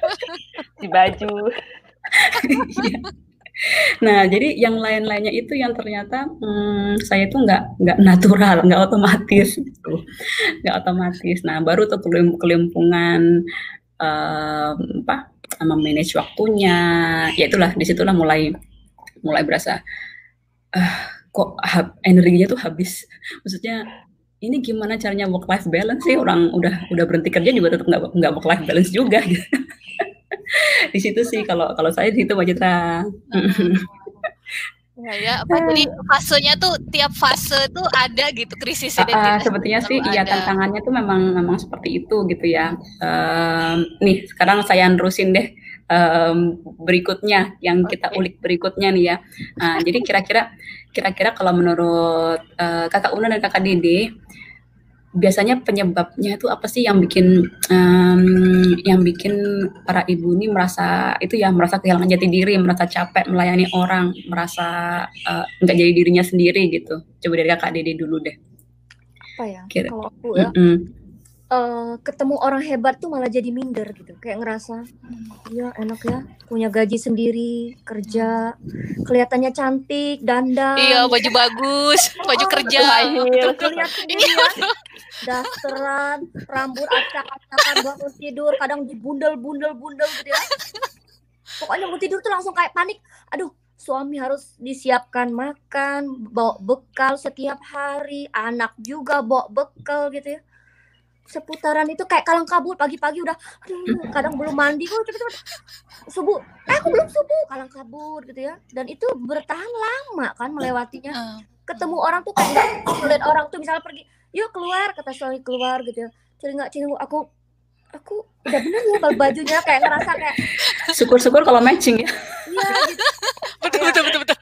di baju. Iya. Nah, jadi yang lain-lainnya itu yang ternyata hmm, saya itu nggak nggak natural, nggak otomatis gitu, nggak otomatis. Nah, baru tuh kelim kelimpungan um, apa, memanage waktunya, ya itulah di situlah mulai mulai berasa uh, kok energinya tuh habis. Maksudnya ini gimana caranya work life balance sih orang udah udah berhenti kerja juga tetap nggak nggak work life balance juga gitu. Di situ sih kalau kalau saya di situ Mbak Citra. Ya, ya apa jadi fasenya tuh tiap fase tuh ada gitu krisis identitas. Uh, sepertinya sih iya tantangannya tuh memang memang seperti itu gitu ya. Um, nih sekarang saya nerusin deh um, berikutnya yang okay. kita ulik berikutnya nih ya. Uh, jadi kira-kira kira-kira kalau menurut uh, kakak Una dan kakak Dede biasanya penyebabnya itu apa sih yang bikin um, yang bikin para ibu ini merasa itu ya merasa kehilangan jati diri, merasa capek melayani orang, merasa uh, nggak jadi dirinya sendiri gitu. Coba dari kakak Dede dulu deh. Apa ya? Kira. Kalau aku ya, mm -mm uh, ketemu orang hebat tuh malah jadi minder gitu kayak ngerasa iya enak ya punya gaji sendiri kerja kelihatannya cantik dandan iya baju bagus baju oh, kerja kelihatan iya. Dasteran rambut acak-acakan bangun tidur kadang dibundel bundel bundel gitu ya. Pokoknya mau tidur tuh langsung kayak panik. Aduh suami harus disiapkan makan bawa bekal setiap hari anak juga bawa bekal gitu ya. Seputaran itu kayak kalang kabut pagi-pagi udah aduh kadang belum mandi. Kok cepet cepet subuh. Eh aku belum subuh. Kalang kabut gitu ya. Dan itu bertahan lama kan melewatinya. Ketemu orang tuh kayak ngeliat orang tuh misalnya pergi yuk keluar kata suami keluar gitu. Ya cari nggak cari aku aku udah bener ya bajunya kayak ngerasa kayak syukur-syukur kalau matching ya. Iya gitu. betul, betul betul betul.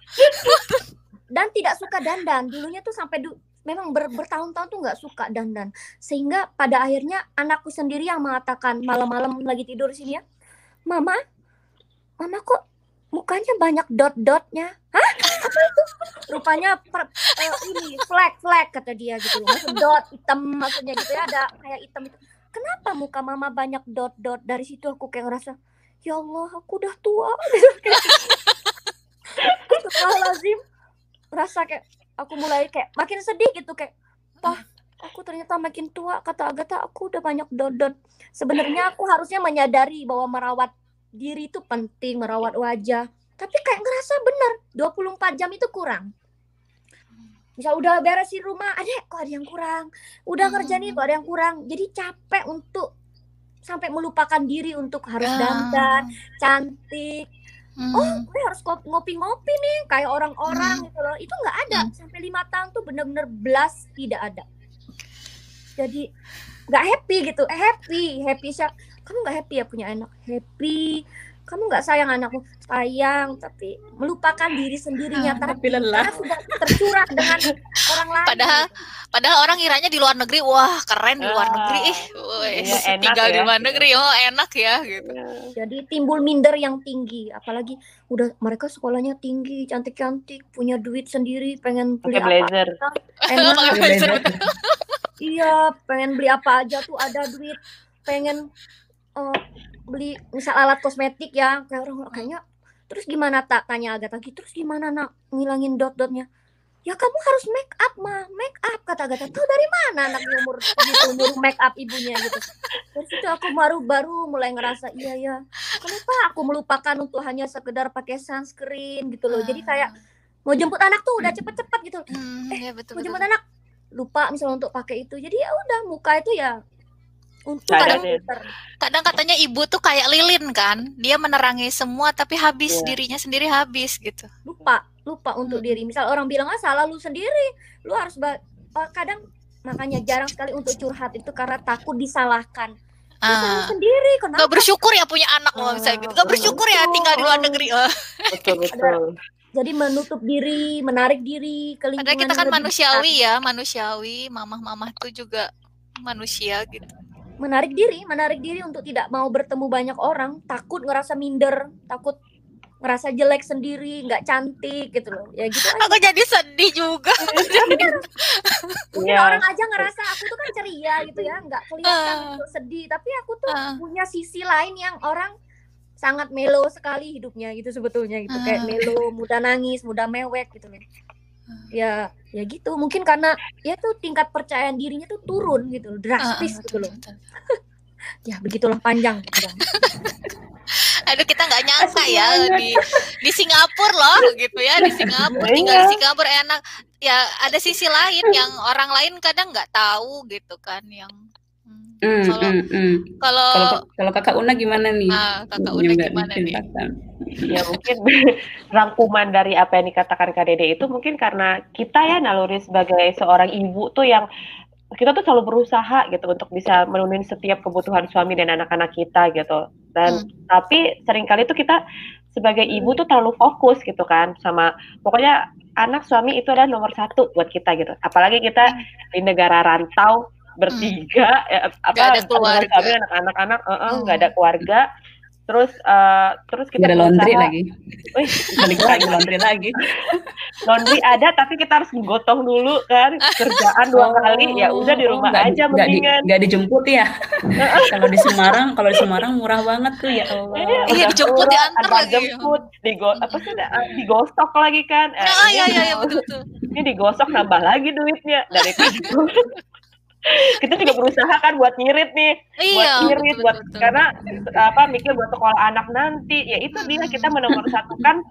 Tidak suka dandan. Dulunya tuh sampai du memang ber, bertahun-tahun tuh nggak suka dandan. Sehingga pada akhirnya anakku sendiri yang mengatakan malam-malam lagi tidur sini ya mama mama kok mukanya banyak dot-dotnya? Hah rupanya per, uh, ini flag flag kata dia gitu maksud dot hitam maksudnya gitu ya. Ada kayak hitam itu. Kenapa muka mama banyak dot-dot dari situ aku kayak ngerasa ya Allah aku udah tua. Lazim rasa kayak aku mulai kayak makin sedih gitu kayak wah aku ternyata makin tua. Kata Agatha aku udah banyak dodot sebenarnya aku harusnya menyadari bahwa merawat diri itu penting merawat wajah tapi kayak ngerasa bener 24 jam itu kurang misal udah beresin rumah ada kok ada yang kurang udah kerja nih kok ada yang kurang jadi capek untuk sampai melupakan diri untuk harus ah. dandan cantik Hmm. Oh, gue harus ngopi-ngopi nih kayak orang-orang hmm. gitu loh. Itu nggak ada hmm. sampai lima tahun tuh bener-bener belas tidak ada. Jadi nggak happy gitu. Eh, happy, happy sih. Kamu nggak happy ya punya anak? Happy. Kamu nggak sayang anakmu? Sayang, tapi melupakan diri sendirinya. Hmm, tapi lelah. Karena sudah tercurah dengan orang lain. Padahal Padahal orang kiranya di luar negeri, wah keren di luar negeri, ih, iya, tinggal ya. di luar negeri, oh enak ya gitu. Iya. Jadi timbul minder yang tinggi, apalagi udah mereka sekolahnya tinggi, cantik-cantik, punya duit sendiri, pengen beli apa? Blazer. Enak. blazer. iya, pengen beli apa aja tuh ada duit, pengen uh, beli misal alat kosmetik ya, kayak orang kayaknya. Terus gimana? Tak tanya agak lagi, terus gimana nak? Ngilangin dot-dotnya? ya kamu harus make up mah make up kata Agatha. Tahu dari mana anak umur gitu umur make up ibunya? Gitu. Dari situ aku baru baru mulai ngerasa iya ya kenapa aku melupakan untuk hanya sekedar pakai sunscreen gitu loh. Jadi kayak mau jemput anak tuh udah cepet-cepet gitu. Hmm, eh ya betul, mau jemput betul. anak? Lupa misalnya untuk pakai itu. Jadi ya udah muka itu ya untuk kadang, kadang katanya ibu tuh kayak lilin kan dia menerangi semua tapi habis yeah. dirinya sendiri habis gitu lupa lupa untuk hmm. diri misal orang bilang ah salah lu sendiri lu harus uh, kadang makanya jarang sekali untuk curhat itu karena takut disalahkan Ah. sendiri kenapa? Gak bersyukur ya punya anak loh misalnya gitu. Gak bersyukur ya tinggal di luar negeri. Oh. Betul betul. Jadi menutup diri, menarik diri ke lingkungan. Padahal kita kan manusiawi ya, manusiawi. Mamah-mamah itu juga manusia gitu. Menarik diri, menarik diri untuk tidak mau bertemu banyak orang, takut ngerasa minder, takut ngerasa jelek sendiri, nggak cantik gitu loh. Ya gitu aja. Aku jadi sedih juga. Mungkin yeah. orang aja ngerasa aku tuh kan ceria gitu ya, nggak kelihatan uh, untuk sedih, tapi aku tuh uh, punya sisi lain yang orang sangat melo sekali hidupnya gitu sebetulnya gitu. Uh, Kayak melo, mudah nangis, mudah mewek gitu loh. Ya, ya gitu. Mungkin karena ya tuh tingkat percayaan dirinya tuh turun gitu, drastis uh, gitu loh. ya begitulah panjang. Gitu kan. Aduh kita nggak nyangka ya di di Singapura loh gitu ya di Singapura iya. tinggal di Singapura enak ya ada sisi lain yang orang lain kadang nggak tahu gitu kan yang kalau mm, mm, kalau kalau kakak Una gimana nih? Ah, kakak Una gimana nih? Ya mungkin rangkuman dari apa yang dikatakan Kak Dede itu mungkin karena kita ya naluri sebagai seorang ibu tuh yang kita tuh selalu berusaha gitu untuk bisa memenuhi setiap kebutuhan suami dan anak-anak kita gitu. Dan hmm. tapi sering kali tuh kita sebagai ibu tuh terlalu fokus gitu kan sama pokoknya anak suami itu adalah nomor satu buat kita gitu. Apalagi kita hmm. di negara rantau bertiga hmm. ya, apa gak ada keluarga. anak-anak anak uh -uh, hmm. ada keluarga. Terus uh, terus kita ada laundry lagi. Wih, balik lagi laundry lagi. Laundry ada tapi kita harus gotong dulu kan kerjaan dua oh, kali. Ya udah di rumah gak, aja gak mendingan. nggak di, dijemput ya. Kalau di Semarang kalau di Semarang murah banget tuh ya Allah. iya, iya dijemput diantar lagi. jemput digo apa sih digosok lagi kan. Eh, ah, iya iya iya betul betul. ini digosok nambah lagi duitnya dari itu kita juga berusaha kan buat ngirit nih. Iya, buat ngirit betul, buat betul. karena apa mikir buat sekolah anak nanti. Ya itu dia kita menomorsatukan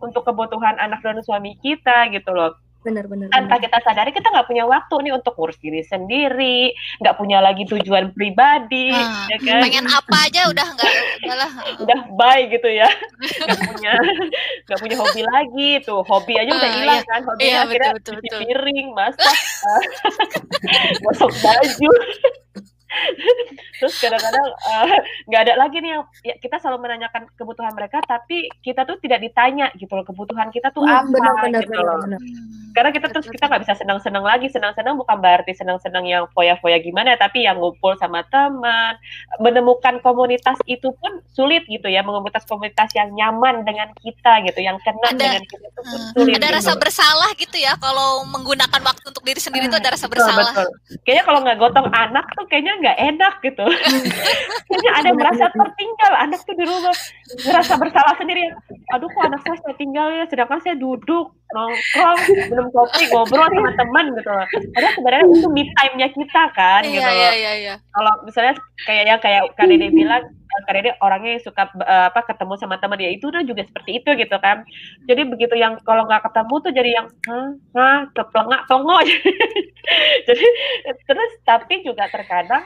untuk kebutuhan anak dan suami kita gitu loh benar-benar tanpa kita sadari kita nggak punya waktu nih untuk ngurus diri sendiri nggak punya lagi tujuan pribadi hmm, ya kan? pengen apa aja udah nggak udah udah bye gitu ya. Nggak punya nggak punya hobi lagi tuh. Hobi aja udah ah, hilang uh, kan. Hobi iya, akhirnya betul, betul, betul. piring masak gosok baju. Terus kadang-kadang eh, nggak uh, ada lagi nih yang ya, kita selalu menanyakan kebutuhan mereka tapi kita tuh tidak ditanya gitu loh kebutuhan kita tuh hmm, apa benar, benar, gitu benar, loh. benar. Karena kita terus kita nggak bisa senang-senang lagi. Senang-senang bukan berarti senang-senang yang foya-foya gimana tapi yang ngumpul sama teman menemukan komunitas itu pun sulit gitu ya. Komunitas komunitas yang nyaman dengan kita gitu yang kena ada, dengan kita itu pun hmm, sulit ada gitu. rasa bersalah gitu ya kalau menggunakan waktu untuk diri sendiri itu ada rasa bersalah. betul, betul. kayaknya kalau nggak gotong anak tuh kayaknya nggak enak gitu. Kayaknya ada merasa tertinggal anak tuh di rumah. Merasa bersalah sendiri. Aduh kok anak saya saya tinggal ya sedangkan saya duduk nongkrong minum kopi ngobrol sama teman gitu loh. Padahal sebenarnya itu me time-nya kita kan iya, gitu loh. iya, iya, iya. kalau misalnya kayak ya kayak Kak Dede bilang Kak Dede orangnya yang suka uh, apa ketemu sama teman dia itu udah juga seperti itu gitu kan. Jadi begitu yang kalau nggak ketemu tuh jadi yang hah, hah? Keplengak plengok jadi terus tapi juga terkadang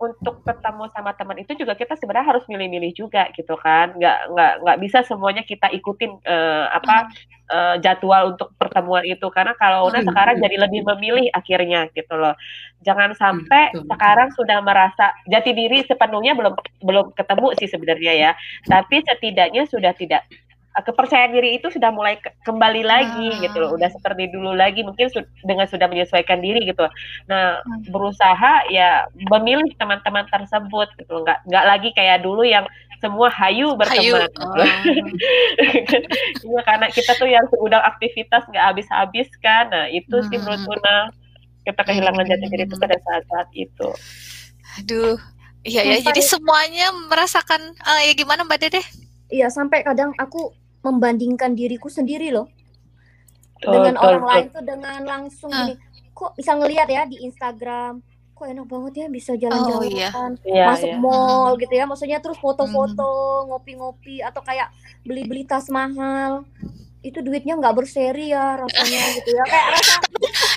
untuk ketemu sama teman itu juga kita sebenarnya harus milih-milih juga gitu kan. Nggak nggak nggak bisa semuanya kita ikutin uh, apa uh, jadwal untuk pertemuan itu. Karena kalau udah sekarang jadi lebih memilih akhirnya gitu loh. Jangan sampai betul, sekarang sudah merasa jati diri sepenuhnya belum belum ketemu sih sebenarnya ya. Tapi setidaknya sudah tidak kepercayaan diri itu sudah mulai ke kembali lagi hmm. gitu loh udah seperti dulu lagi mungkin su dengan sudah menyesuaikan diri gitu nah hmm. berusaha ya memilih teman-teman tersebut gitu loh nggak nggak lagi kayak dulu yang semua hayu berteman hayu. Oh. ya, karena kita tuh yang sudah aktivitas nggak habis-habis kan nah itu hmm. sih menurut Una kita kehilangan jati diri itu pada saat-saat itu aduh iya ya jadi semuanya merasakan uh, ya gimana mbak Dede Iya sampai kadang aku membandingkan diriku sendiri loh oh, dengan oh, orang oh, lain tuh dengan langsung uh. kok bisa ngelihat ya di Instagram kok enak banget ya bisa jalan-jalan oh, iya. iya. masuk iya. mall gitu ya maksudnya terus foto-foto ngopi-ngopi atau kayak beli-beli tas mahal itu duitnya nggak berseri ya rasanya gitu ya. Kayak rasa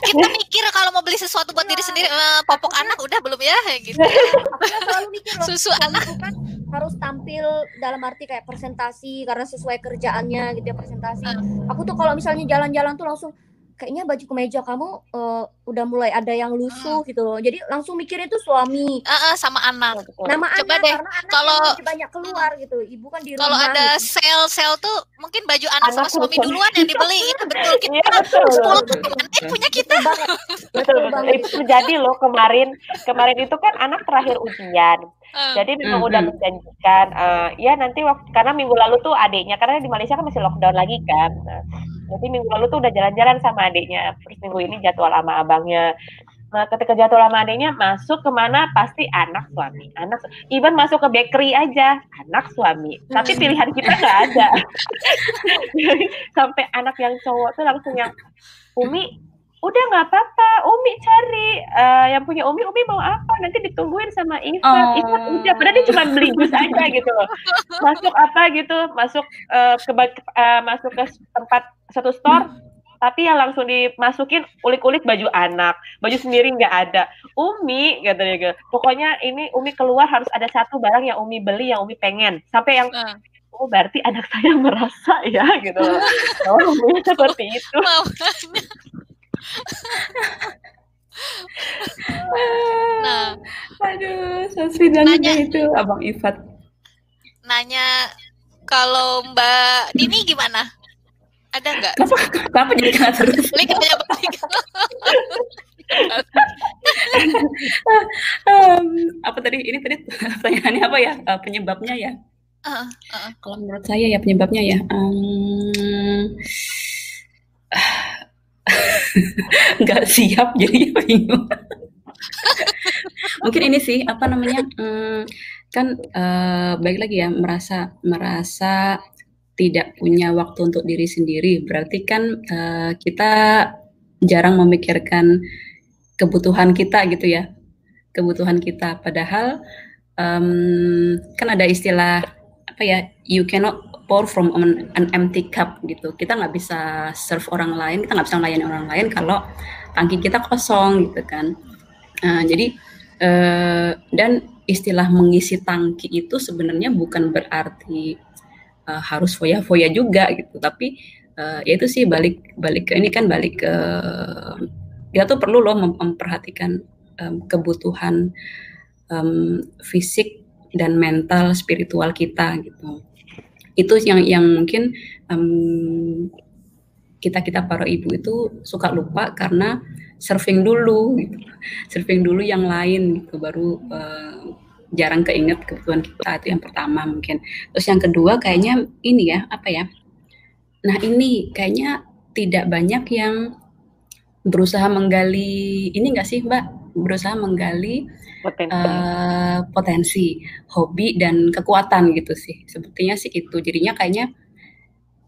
kita mikir kalau mau beli sesuatu buat diri iya. sendiri uh, popok anak udah belum ya? Kayak gitu. Selalu mikir loh, susu anak. kan harus tampil dalam arti kayak presentasi karena sesuai kerjaannya gitu ya presentasi. Aku tuh kalau misalnya jalan-jalan tuh langsung kayaknya baju kemeja kamu uh, udah mulai ada yang lusuh hmm. gitu loh. Jadi langsung mikir itu suami. Uh, uh, sama anak. Nama Coba anak deh. karena anak kalau banyak keluar gitu. Ibu kan di rumah. Kalau ada gitu. sel-sel tuh mungkin baju anak, anak sama suami betul. duluan yang dibeli. Itu betul kita. Iya, betul. Eh punya kita. betul betul. Itu terjadi loh kemarin. Kemarin itu kan anak terakhir ujian. Uh, Jadi memang uh, udah menjanjikan uh, ya nanti waktu karena minggu lalu tuh adiknya karena di Malaysia kan masih lockdown lagi kan. Nah, jadi minggu lalu tuh udah jalan-jalan sama adiknya. Terus minggu ini jadwal sama abangnya. Nah, ketika jadwal sama adiknya masuk ke mana pasti anak suami, anak even masuk ke bakery aja anak suami. Tapi hmm. pilihan kita nggak ada. Sampai anak yang cowok tuh langsung yang Umi udah nggak apa-apa Umi cari uh, yang punya Umi Umi mau apa nanti ditungguin sama Ivan oh. Ivan udah berarti cuma beli jus aja gitu loh masuk apa gitu masuk uh, ke uh, masuk ke tempat satu store tapi yang langsung dimasukin ulik-ulik baju anak, baju sendiri nggak ada. Umi katanya gitu. Pokoknya ini Umi keluar harus ada satu barang yang Umi beli yang Umi pengen. Sampai yang uh. oh berarti anak saya merasa ya gitu. oh, Umi seperti itu. Nah, aduh, so sweet banget itu Abang Ifat. Nanya kalau Mbak Dini gimana? Ada nggak? Kenapa, kenapa jadi kena terus? Link kayak um, apa tadi? Ini tadi pertanyaannya apa ya? Uh, penyebabnya ya? Uh, uh. Kalau menurut saya ya penyebabnya ya. Um, nggak siap jadi bingung. Mungkin ini sih apa namanya? Um, kan uh, baik lagi ya merasa merasa tidak punya waktu untuk diri sendiri, berarti kan uh, kita jarang memikirkan kebutuhan kita gitu ya, kebutuhan kita. Padahal um, kan ada istilah apa ya, you cannot pour from an, empty cup gitu. Kita nggak bisa serve orang lain, kita nggak bisa melayani orang lain kalau tangki kita kosong gitu kan. Uh, jadi uh, dan istilah mengisi tangki itu sebenarnya bukan berarti uh, harus foya-foya juga gitu tapi uh, ya itu sih balik balik ke ini kan balik ke kita tuh perlu loh mem memperhatikan um, kebutuhan um, fisik dan mental spiritual kita gitu itu yang yang mungkin um, kita kita para ibu itu suka lupa karena surfing dulu gitu. Surfing dulu yang lain gitu baru uh, jarang keinget kebutuhan kita. Itu yang pertama mungkin. Terus yang kedua kayaknya ini ya apa ya? Nah ini kayaknya tidak banyak yang berusaha menggali ini enggak sih mbak? Berusaha menggali potensi. Uh, potensi hobi dan kekuatan gitu sih. Sepertinya sih itu. Jadinya kayaknya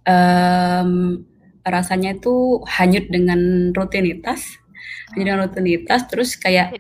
um, rasanya itu hanyut dengan rutinitas, hanyut dengan rutinitas, terus kayak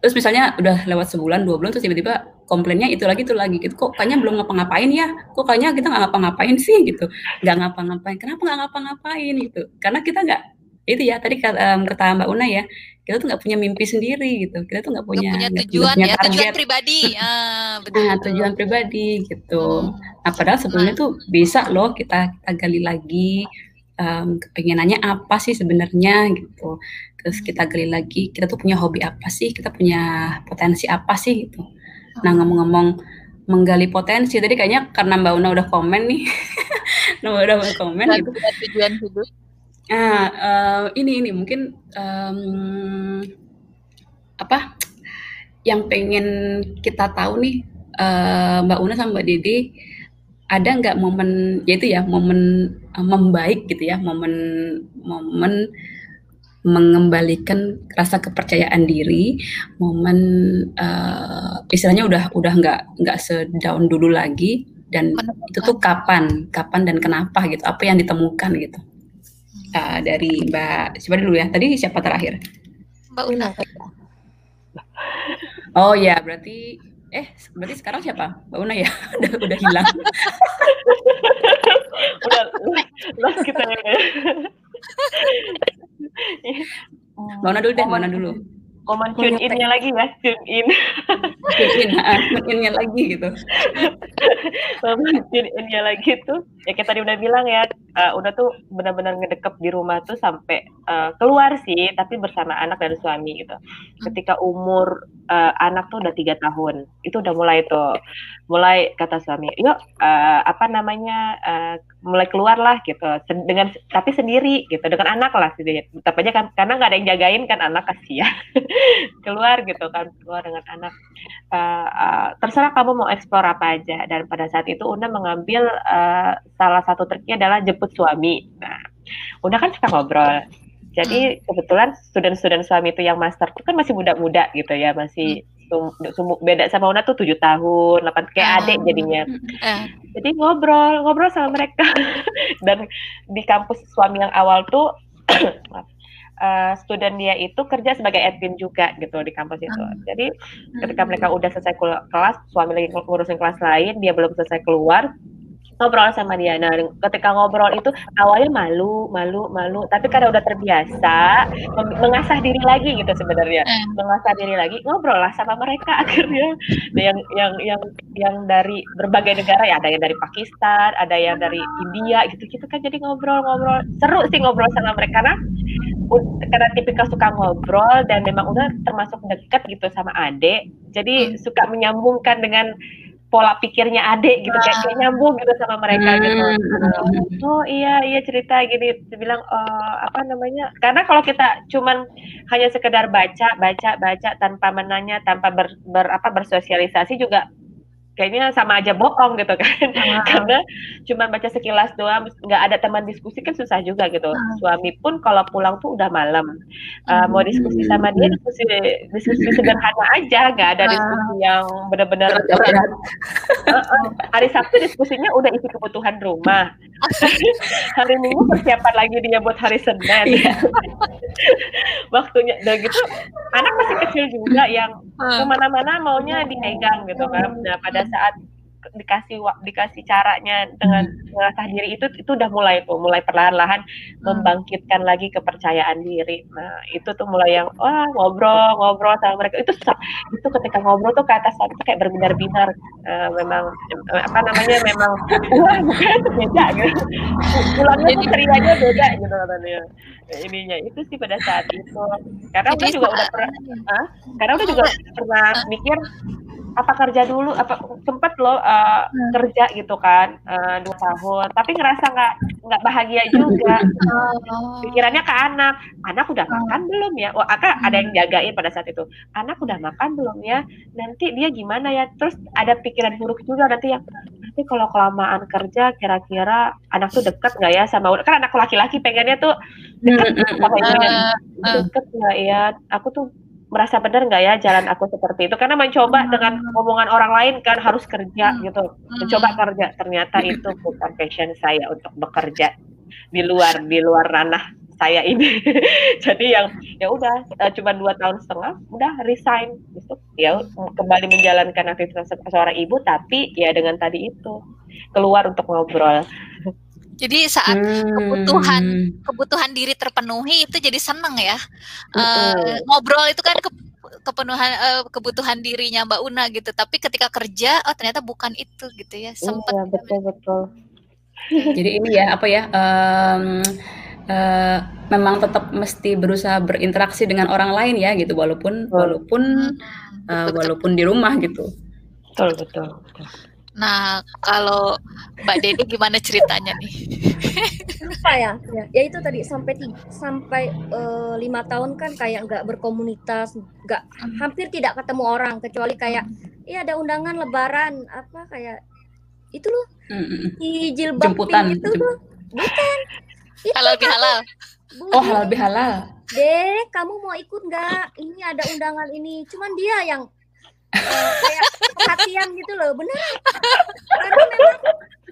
terus misalnya udah lewat sebulan dua bulan terus tiba-tiba komplainnya itu lagi itu lagi gitu. Kok kayaknya belum ngapa-ngapain ya? Kok kayaknya kita nggak ngapa-ngapain sih gitu? Nggak ngapa-ngapain. Kenapa nggak ngapa-ngapain gitu? Karena kita nggak itu ya tadi um, kata Mbak Una ya kita tuh nggak punya mimpi sendiri gitu. Kita tuh nggak punya, punya tujuan punya ya tujuan pribadi. Ah, betul, nah, tujuan pribadi gitu. Hmm. nah padahal sebelumnya nah. tuh bisa loh kita kita gali lagi um, kepengenannya apa sih sebenarnya gitu. Terus kita gali lagi kita tuh punya hobi apa sih? Kita punya potensi apa sih gitu. Nah ngomong-ngomong menggali potensi tadi kayaknya karena Mbak Una udah komen nih. Mbak udah komen gitu. tujuan hidup nah uh, ini ini mungkin um, apa yang pengen kita tahu nih uh, Mbak Una sama Mbak Didi ada nggak momen yaitu ya momen uh, membaik gitu ya momen momen mengembalikan rasa kepercayaan diri momen uh, istilahnya udah udah nggak nggak sedown dulu lagi dan Menemukan. itu tuh kapan kapan dan kenapa gitu apa yang ditemukan gitu uh, dari Mbak siapa dulu ya? Tadi siapa terakhir? Mbak Una. Oh ya berarti eh berarti sekarang siapa? Mbak Una ya? Udah udah hilang. Udah lost kita ya Mbak Una dulu deh Mbak Una dulu Komen tune in-nya lagi ya, tune in. tune in, tune in-nya lagi gitu. Komen tune in-nya lagi tuh, ya kita tadi udah bilang ya, uh, udah tuh benar-benar ngedekep di rumah tuh sampai uh, keluar sih, tapi bersama anak dan suami gitu. Ketika umur uh, anak tuh udah tiga tahun, itu udah mulai tuh, mulai kata suami, yuk uh, apa namanya, uh, mulai keluar lah gitu, dengan tapi sendiri gitu, dengan anak lah sih, tetap aja kan, karena nggak ada yang jagain kan anak kasihan. keluar gitu kan keluar dengan anak. Uh, uh, terserah kamu mau eksplor apa aja. Dan pada saat itu Una mengambil uh, salah satu triknya adalah jemput suami. Nah Una kan suka ngobrol. Jadi hmm. kebetulan student-student suami itu yang master itu kan masih muda-muda gitu ya masih hmm. Beda sama Una tuh tujuh tahun, delapan kayak oh. adik jadinya. Uh. Jadi ngobrol, ngobrol sama mereka. Dan di kampus suami yang awal tuh uh, student dia itu kerja sebagai admin juga gitu di kampus itu. Hmm. Jadi ketika mereka udah selesai kelas, suami lagi ngurusin kelas lain, dia belum selesai keluar, ngobrol sama dia. Nah, ketika ngobrol itu awalnya malu, malu, malu, tapi karena udah terbiasa mengasah diri lagi gitu sebenarnya. Mm. Mengasah diri lagi, ngobrol lah sama mereka akhirnya. yang yang yang yang dari berbagai negara ya, ada yang dari Pakistan, ada yang dari India gitu-gitu kan jadi ngobrol-ngobrol. Seru sih ngobrol sama mereka karena karena tipikal suka ngobrol dan memang udah termasuk dekat gitu sama adik. Jadi mm. suka menyambungkan dengan pola pikirnya adik gitu kayak, kayak nyambung gitu sama mereka hmm. gitu. Oh iya iya cerita gini bilang oh, apa namanya? Karena kalau kita cuman hanya sekedar baca baca baca tanpa menanya tanpa ber, ber apa bersosialisasi juga kayaknya sama aja bohong gitu kan. Karena cuma baca sekilas doang nggak ada teman diskusi kan susah juga gitu. Uh. suami pun kalau pulang tuh udah malam. Uh, mau diskusi sama dia diskusi diskusi sederhana aja nggak ada diskusi yang benar-benar uh, uh, hari Sabtu diskusinya udah isi kebutuhan rumah. Hari Minggu persiapan lagi dia buat hari Senin. Iya. waktunya dan gitu anak masih kecil juga yang ke mana-mana maunya dipegang gitu kan. Nah pada saat dikasih dikasih caranya dengan hmm. mengasah diri itu itu udah mulai tuh mulai perlahan-lahan hmm. membangkitkan lagi kepercayaan diri. Nah itu tuh mulai yang wah ngobrol ngobrol sama mereka. Itu itu ketika ngobrol tuh ke atas itu kayak berbinar-binar. Uh, memang apa namanya memang wah beda gitu. Pulangnya tuh teriaknya beda gitu katanya. Ininya itu sih pada saat itu. Karena udah juga udah pernah ah, karena udah juga pernah mikir apa kerja dulu? Apa sempet lo uh, hmm. kerja gitu kan uh, dua tahun. Tapi ngerasa nggak nggak bahagia juga. Oh. pikirannya ke anak. Anak udah oh. makan belum ya? Oh hmm. ada yang jagain pada saat itu. Anak udah makan belum ya? Nanti dia gimana ya? Terus ada pikiran buruk juga nanti yang nanti kalau kelamaan kerja kira-kira anak tuh deket nggak ya sama kan anak laki-laki pengennya tuh deket hmm, sama ibunya. Uh, deket nggak ya? Aku tuh merasa benar nggak ya jalan aku seperti itu karena mencoba hmm. dengan omongan orang lain kan harus kerja hmm. gitu mencoba hmm. kerja ternyata itu bukan passion saya untuk bekerja di luar di luar ranah saya ini jadi yang ya udah uh, cuma dua tahun setengah udah resign gitu ya kembali menjalankan aktivitas seorang ibu tapi ya dengan tadi itu keluar untuk ngobrol jadi saat hmm. kebutuhan kebutuhan diri terpenuhi itu jadi seneng ya. Uh, ngobrol itu kan ke, kepenuhan uh, kebutuhan dirinya Mbak Una gitu. Tapi ketika kerja oh ternyata bukan itu gitu ya. Sempat iya, betul betul. jadi ini ya apa ya um, uh, memang tetap mesti berusaha berinteraksi dengan orang lain ya gitu walaupun walaupun uh, walaupun di rumah gitu. Betul betul. betul. Nah, kalau Mbak Dede gimana ceritanya nih? Apa ya? ya? Ya itu tadi sampai sampai uh, lima tahun kan kayak nggak berkomunitas, nggak hmm. hampir tidak ketemu orang kecuali kayak iya ada undangan Lebaran apa kayak itu loh hmm. di jilbab Jemputan. itu loh bukan itu halal bihalal oh halal bihalal deh kamu mau ikut nggak ini ada undangan ini cuman dia yang uh, kayak perhatian gitu loh bener. Karena memang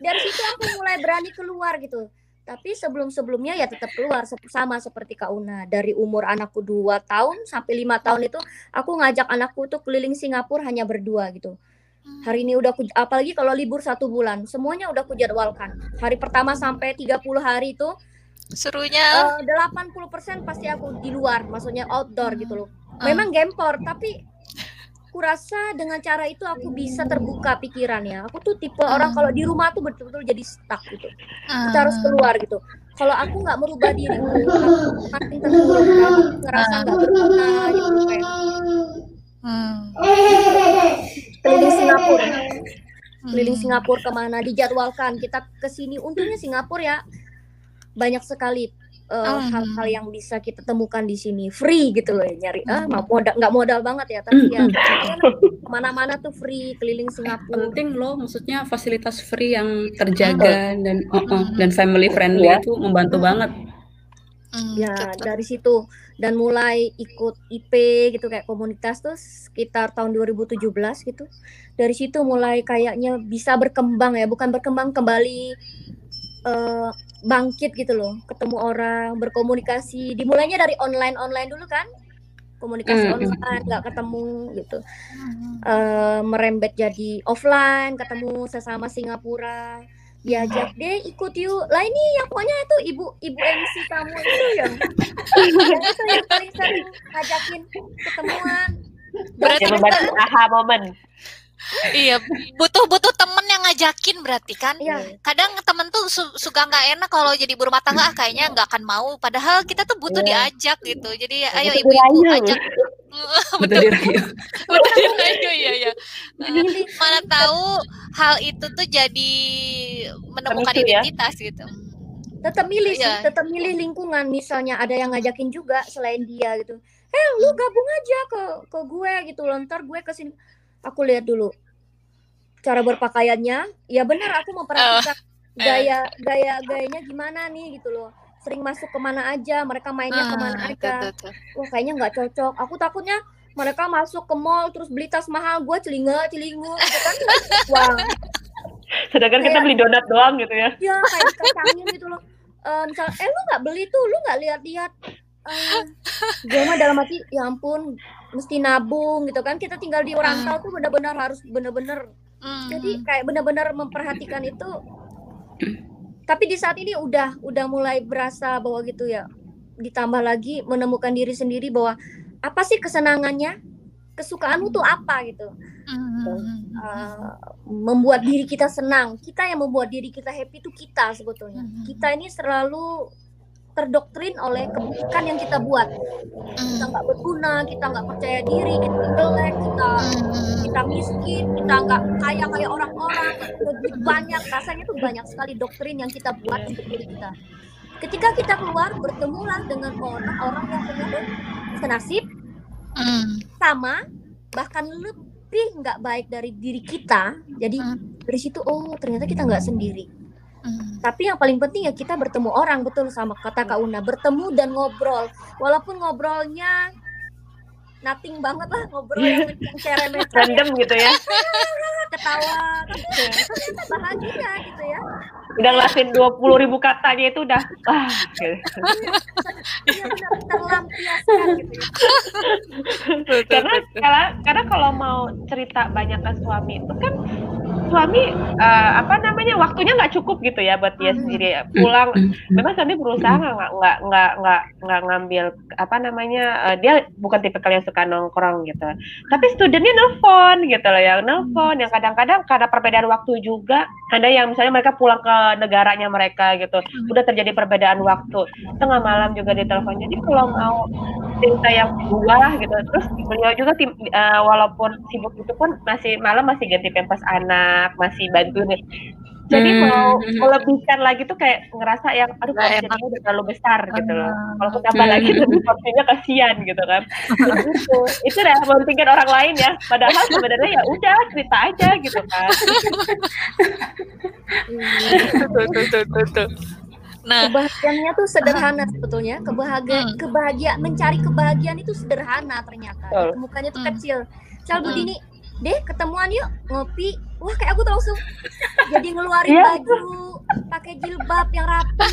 dari situ aku mulai berani keluar gitu. Tapi sebelum sebelumnya ya tetap keluar sama seperti Kak Una. Dari umur anakku 2 tahun sampai lima tahun itu aku ngajak anakku tuh keliling Singapura hanya berdua gitu. Hari ini udah apalagi kalau libur satu bulan semuanya udah kujadwalkan. Hari pertama sampai 30 hari itu serunya. uh, eh, 80% pasti aku di luar maksudnya outdoor gitu loh. Memang gempor tapi aku rasa dengan cara itu aku bisa terbuka pikirannya. Aku tuh tipe hmm. orang kalau di rumah tuh betul-betul jadi stuck gitu. Hmm. Kita harus keluar gitu. Kalau aku nggak merubah diri, aku makin terpuruk, aku ngerasa nggak berguna gitu kayak. Hmm. Keliling Singapura, keliling Singapura ke mana dijadwalkan kita ke sini. Untungnya Singapura ya banyak sekali hal eh, hal-hal yang bisa kita temukan di sini. Free gitu loh ya, nyari ah mau modal nggak modal banget ya tapi ya ke mana-mana tuh free keliling Singapura. penting loh maksudnya fasilitas free yang terjaga dan uh -uh, dan family friendly ya. itu membantu banget. Ya dari situ. Dan mulai ikut IP gitu kayak komunitas tuh sekitar tahun 2017 gitu. Dari situ mulai kayaknya bisa berkembang ya bukan berkembang kembali uh, bangkit gitu loh ketemu orang berkomunikasi. Dimulainya dari online online dulu kan? Komunikasi mm. online nggak ketemu gitu. Uh, merembet jadi offline ketemu sesama Singapura. Diajak deh ikut yuk. Lah ini yang pokoknya itu ibu ibu MC kamu itu yang yang itu yang paling sering ngajakin ketemuan. Berarti aha momen iya butuh butuh temen yang ngajakin berarti kan? Iya. kadang temen tuh su suka nggak enak kalau jadi berumah tangga ah, kayaknya nggak akan mau. Padahal kita tuh butuh iya. diajak gitu. Jadi ayo ibu-ibu ajak. Betul betul dirayu. Ya ya mana tahu hal itu tuh jadi menemukan ya? identitas ya? gitu tetap milih sih iya. tetap milih lingkungan. Misalnya ada yang ngajakin juga selain dia gitu. Eh lu gabung aja ke ke gue gitu loh. Ntar gue ke sini aku lihat dulu cara berpakaiannya. Ya benar aku memperhatikan uh, gaya gaya gayanya gimana nih gitu loh. Sering masuk ke mana aja mereka mainnya uh, ke mana aja. tuh. wah kayaknya nggak cocok. Aku takutnya mereka masuk ke mall terus beli tas mahal gue celinga celingu gitu kan. Wah. Sedangkan kayak, kita beli donat doang gitu ya. Ya kayak dikacangin gitu loh. Uh, misal eh lu nggak beli tuh? Lu nggak lihat-lihat? Uh, gue mah dalam hati ya ampun mesti nabung gitu kan kita tinggal di rantau tuh benar-benar harus benar-benar Hmm. Jadi kayak benar-benar memperhatikan itu. Tapi di saat ini udah udah mulai berasa bahwa gitu ya. Ditambah lagi menemukan diri sendiri bahwa apa sih kesenangannya, kesukaanmu tuh apa gitu. Uh, membuat diri kita senang. Kita yang membuat diri kita happy itu kita sebetulnya. Kita ini selalu terdoktrin oleh keburukan yang kita buat. Kita nggak berguna, kita nggak percaya diri, kita jelek, kita kita miskin, kita nggak kaya kayak orang-orang, lebih banyak. Rasanya tuh banyak sekali doktrin yang kita buat untuk diri kita. Ketika kita keluar bertemulah dengan orang-orang yang punya senasib, sama, bahkan lebih nggak baik dari diri kita. Jadi dari situ oh ternyata kita nggak sendiri Hmm. Tapi yang paling penting ya kita bertemu orang betul sama kata Kak Una, bertemu dan ngobrol. Walaupun ngobrolnya nothing banget lah ngobrol yang random gitu ya. Ketawa, bahagia gitu ya. Udah ngelasin dua puluh ribu katanya itu udah ah. Gitu. Terlampiaskan gitu ya. karena, karena karena kalau mau cerita banyak ke suami itu kan suami uh, apa namanya waktunya nggak cukup gitu ya buat dia sendiri. Pulang memang suami berusaha nggak nggak nggak nggak nggak ngambil apa namanya uh, dia bukan tipe kalian suka nongkrong gitu. Tapi studennya nelfon gitu loh ya nelfon. Yang kadang-kadang karena perbedaan waktu juga ada yang misalnya mereka pulang ke negaranya mereka gitu. Udah terjadi perbedaan waktu. Tengah malam juga ditelepon. Jadi kalau mau cerita yang buah gitu terus beliau juga tim, uh, walaupun sibuk itu pun masih malam masih ganti pempas anak masih bantu nih jadi hmm. mau melebihkan lagi tuh kayak ngerasa yang aduh porsinya udah terlalu besar gitu loh kalau aku tambah lagi lebih porsinya kasihan gitu kan itu itu udah mementingkan orang lain ya padahal sebenarnya ya udah cerita aja gitu kan tuh, tuh, tuh, tuh. Nah, kebahagiaannya tuh sederhana sebetulnya. Kebahagiaan, hmm. kebahagiaan mencari kebahagiaan itu sederhana ternyata. Oh. Mukanya tuh hmm. kecil. Cal Budini, deh ketemuan yuk ngopi. Wah kayak aku tuh langsung jadi ngeluarin yeah. baju, pakai jilbab yang rapi.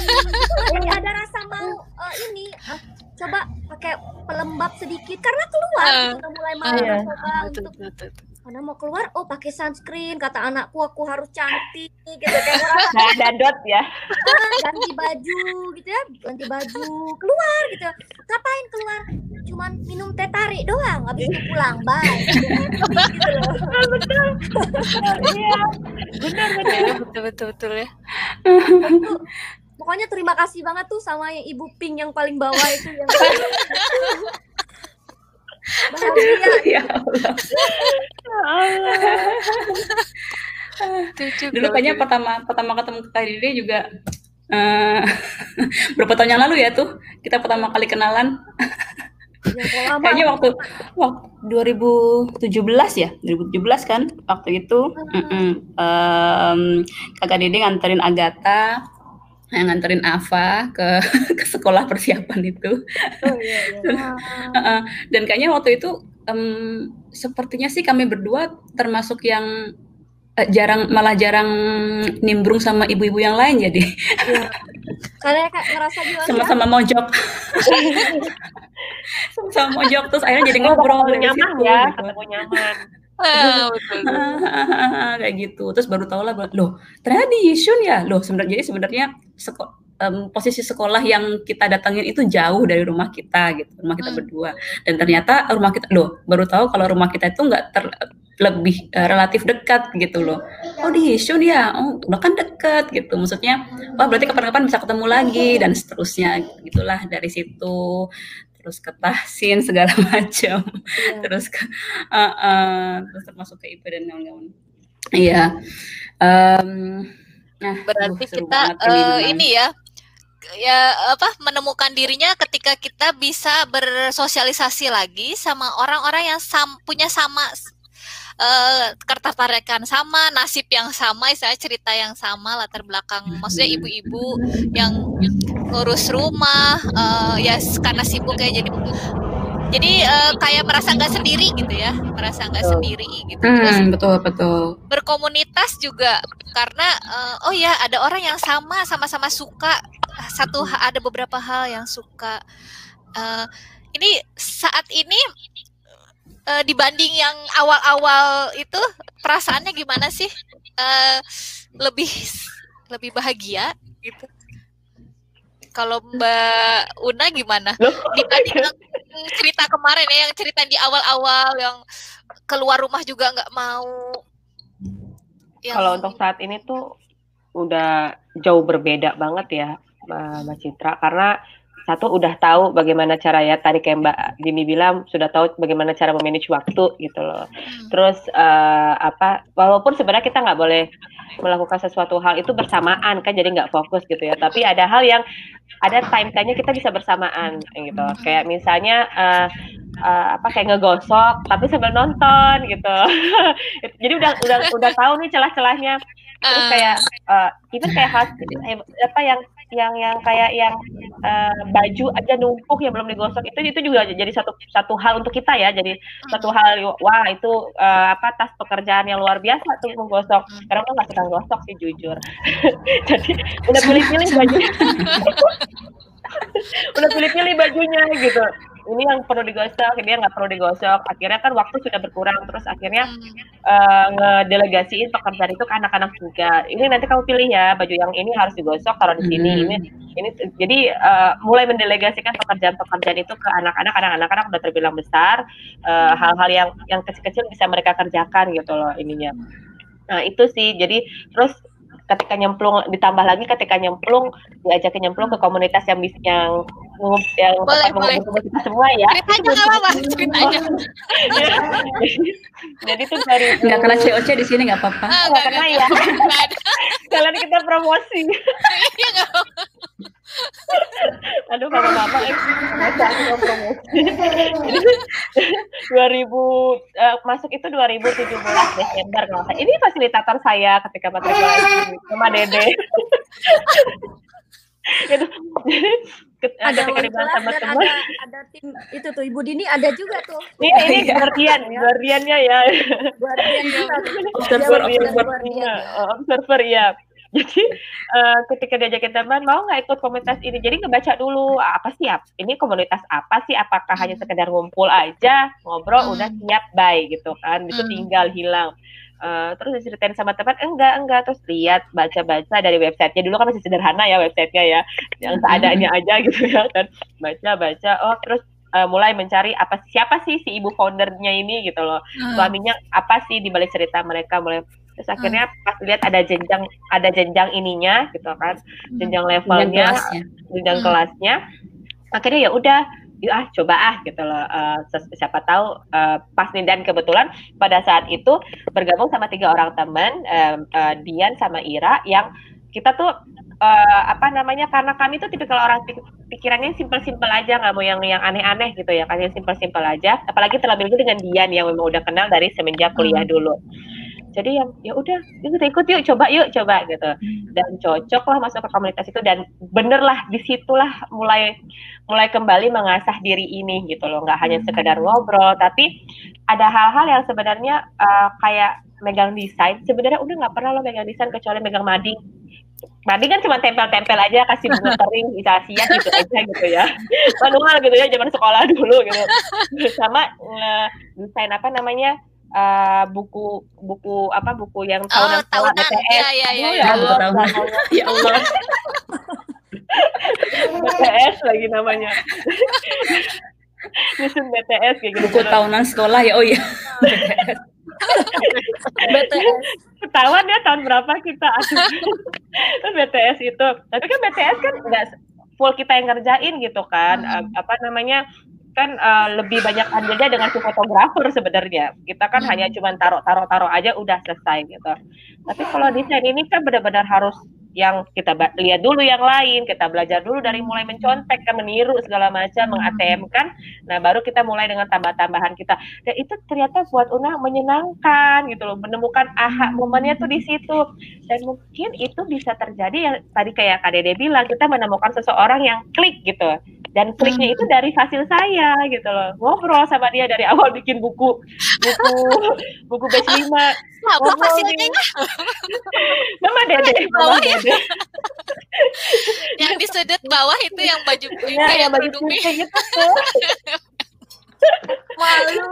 Jadi ada rasa mau uh, ini uh, coba pakai pelembab sedikit karena keluar uh, udah mulai mau uh, coba betul, untuk betul, betul karena mau keluar oh pakai sunscreen kata anakku aku harus cantik gitu kayak orang dadot ya. Ah, ganti baju gitu ya ganti baju keluar gitu. Ngapain keluar? Cuman minum teh tarik doang habis itu pulang bye. Gitu loh. Betul iya. Benar benar. Betul betul betul ya. Pokoknya terima kasih banget tuh sama yang ibu Pink yang paling bawah itu yang Bahagia. ya Allah. Dulu kayaknya pertama pertama ketemu Kak Dede juga uh, berapa tahun yang lalu ya tuh kita pertama kali kenalan. Ya, kayaknya waktu waktu 2017 ya 2017 kan waktu itu uh -uh. Um, kakak Dede nganterin Agatha yang nganterin Ava ke ke sekolah persiapan itu. Oh, iya, iya. Dan kayaknya waktu itu um, sepertinya sih kami berdua termasuk yang uh, jarang malah jarang nimbrung sama ibu-ibu yang lain jadi. Iya. Karena kak ngerasa juga sama-sama mojok. sama-sama mojok terus akhirnya jadi ngobrol nyaman ya, gitu. ketemu nyaman. Ah, kayak gitu. Terus baru tahu lah loh ternyata di Yishun ya? Loh sebenarnya jadi sebenarnya seko um, posisi sekolah yang kita datangin itu jauh dari rumah kita gitu rumah kita hmm. berdua. Dan ternyata rumah kita loh baru tahu kalau rumah kita itu nggak ter lebih uh, relatif dekat gitu loh. Oh di Yishun ya? Oh udah kan dekat gitu. Maksudnya wah berarti kapan-kapan bisa ketemu lagi dan seterusnya gitulah dari situ terus ke tahsin segala macam. Yeah. terus ke uh, uh, terus termasuk ke IP dan kawan-kawan. Iya. Um, nah berarti kita uh, ini ya ya apa menemukan dirinya ketika kita bisa bersosialisasi lagi sama orang-orang yang sam, punya sama uh, ketertarikan sama, nasib yang sama, saya cerita yang sama, latar belakang, maksudnya ibu-ibu yang ngurus rumah, uh, ya karena sibuk ya jadi jadi uh, kayak merasa nggak sendiri gitu ya, merasa nggak sendiri gitu. Terus hmm, betul betul. Berkomunitas juga karena uh, oh ya ada orang yang sama sama-sama suka satu ada beberapa hal yang suka. Uh, ini saat ini uh, dibanding yang awal-awal itu perasaannya gimana sih? Uh, lebih lebih bahagia gitu. Kalau Mbak Una gimana? Dibanding yang cerita kemarin ya, yang cerita di awal-awal yang keluar rumah juga nggak mau. Yang... Kalau untuk saat ini tuh udah jauh berbeda banget ya, Mbak Citra. Karena satu udah tahu bagaimana cara ya tadi kayak Mbak Jimmy bilang sudah tahu bagaimana cara memanage waktu gitu loh. Hmm. Terus uh, apa walaupun sebenarnya kita nggak boleh melakukan sesuatu hal itu bersamaan kan jadi nggak fokus gitu ya. Tapi ada hal yang ada time time kita bisa bersamaan gitu. Hmm. Kayak misalnya uh, uh, apa kayak ngegosok tapi sambil nonton gitu. jadi udah udah udah tahu nih celah-celahnya. Terus kayak uh, even kayak hal apa yang yang yang kayak yang uh, baju aja numpuk yang belum digosok itu itu juga jadi satu satu hal untuk kita ya. Jadi satu hal wah itu uh, apa tas pekerjaan yang luar biasa tuh menggosok. Karena aku nggak suka gosok sih jujur. Jadi udah pilih-pilih baju udah pilih-pilih bajunya gitu ini yang perlu digosok ini yang nggak perlu digosok. Akhirnya kan waktu sudah berkurang terus akhirnya uh, ngedelegasiin pekerjaan itu ke anak-anak juga. Ini nanti kamu pilih ya baju yang ini harus digosok taruh di sini. Hmm. ini ini jadi uh, mulai mendelegasikan pekerjaan-pekerjaan itu ke anak-anak. Anak-anak udah terbilang besar hal hal-hal yang yang kecil-kecil bisa mereka kerjakan gitu loh ininya. Nah itu sih. Jadi terus ketika nyemplung ditambah lagi ketika nyemplung diajak nyemplung ke komunitas yang yang yang boleh, boleh. kita semua ya. Ceritanya nggak apa ceritanya. Jadi tuh dari nggak kena COC di sini nggak apa-apa. Ah, nggak kena ya. kalian kita promosi. Iya Aduh bapak-bapak eh promosi. 2000 uh, masuk itu 2017 Desember kalau saya. Ini fasilitator saya ketika matrikulasi sama Dede. itu ada ketika sama teman ada, ada tim itu tuh Ibu Dini ada juga tuh. Iya ini guardian guardiannya ya. Guardian juga. Observer observer observer ya jadi uh, ketika diajakin teman mau nggak ikut komunitas ini? Jadi ngebaca dulu apa sih ini komunitas apa sih? Apakah hanya hmm. sekedar ngumpul aja ngobrol hmm. udah siap bye gitu kan. Itu hmm. tinggal hilang. Uh, terus diceritain sama teman enggak enggak. Terus lihat baca-baca dari websitenya. Dulu kan masih sederhana ya websitenya ya yang seadanya aja gitu ya kan. Baca-baca oh terus uh, mulai mencari apa siapa sih si ibu foundernya ini gitu loh. Suaminya apa sih di balik cerita mereka mulai terus akhirnya hmm. pas lihat ada jenjang ada jenjang ininya gitu kan hmm. jenjang levelnya jenjang kelasnya, jenjang hmm. kelasnya akhirnya ya udah yuk ah coba ah gitu loh uh, siapa tahu uh, pas nih dan kebetulan pada saat itu bergabung sama tiga orang teman uh, uh, Dian sama Ira yang kita tuh uh, apa namanya karena kami tuh tipikal orang pikirannya simpel-simpel aja nggak mau yang yang aneh-aneh gitu ya kan yang simpel-simpel aja apalagi terlebih lagi dengan Dian yang memang udah kenal dari semenjak kuliah dulu jadi yang ya udah kita ikut yuk coba yuk coba gitu. Hmm. dan cocok lah masuk ke komunitas itu dan bener lah di situlah mulai mulai kembali mengasah diri ini gitu loh. Nggak hanya sekedar hmm. ngobrol tapi ada hal-hal yang sebenarnya uh, kayak megang desain. Sebenarnya udah nggak pernah lo megang desain kecuali megang mading mading kan cuma tempel-tempel aja kasih bunga kering bisa sia gitu aja gitu ya. Manual gitu ya zaman sekolah dulu gitu. Sama uh, desain apa namanya uh, buku buku apa buku yang tahunan oh, tahunan BTS. Ya, ya, ya, ya, ya, Allah, ya Allah. BTS lagi namanya. Nyusun BTS kayak gitu. Buku tahunan sekolah ya, oh iya. BTS. Ketahuan ya tahun berapa kita BTS itu. Tapi kan BTS kan enggak full kita yang ngerjain gitu kan. Hmm. Apa namanya? Kan uh, lebih banyak andilnya dengan si fotografer sebenarnya. Kita kan hmm. hanya cuma taruh-taruh-taruh aja udah selesai gitu. Tapi kalau desain ini kan benar-benar harus yang kita lihat dulu yang lain, kita belajar dulu dari mulai mencontek kan meniru segala macam, hmm. meng-ATM kan. Nah, baru kita mulai dengan tambah-tambahan kita. Dan itu ternyata buat Una menyenangkan gitu loh, menemukan aha momennya tuh di situ. Dan mungkin itu bisa terjadi yang tadi kayak Kak Dede bilang, kita menemukan seseorang yang klik gitu dan kliknya hmm. itu dari hasil saya gitu loh ngobrol sama dia dari awal bikin buku buku buku batch lima ngobrol hasilnya nama dede bawah ya yang di sudut bawah itu yang baju ya, yang baju pink gitu malu.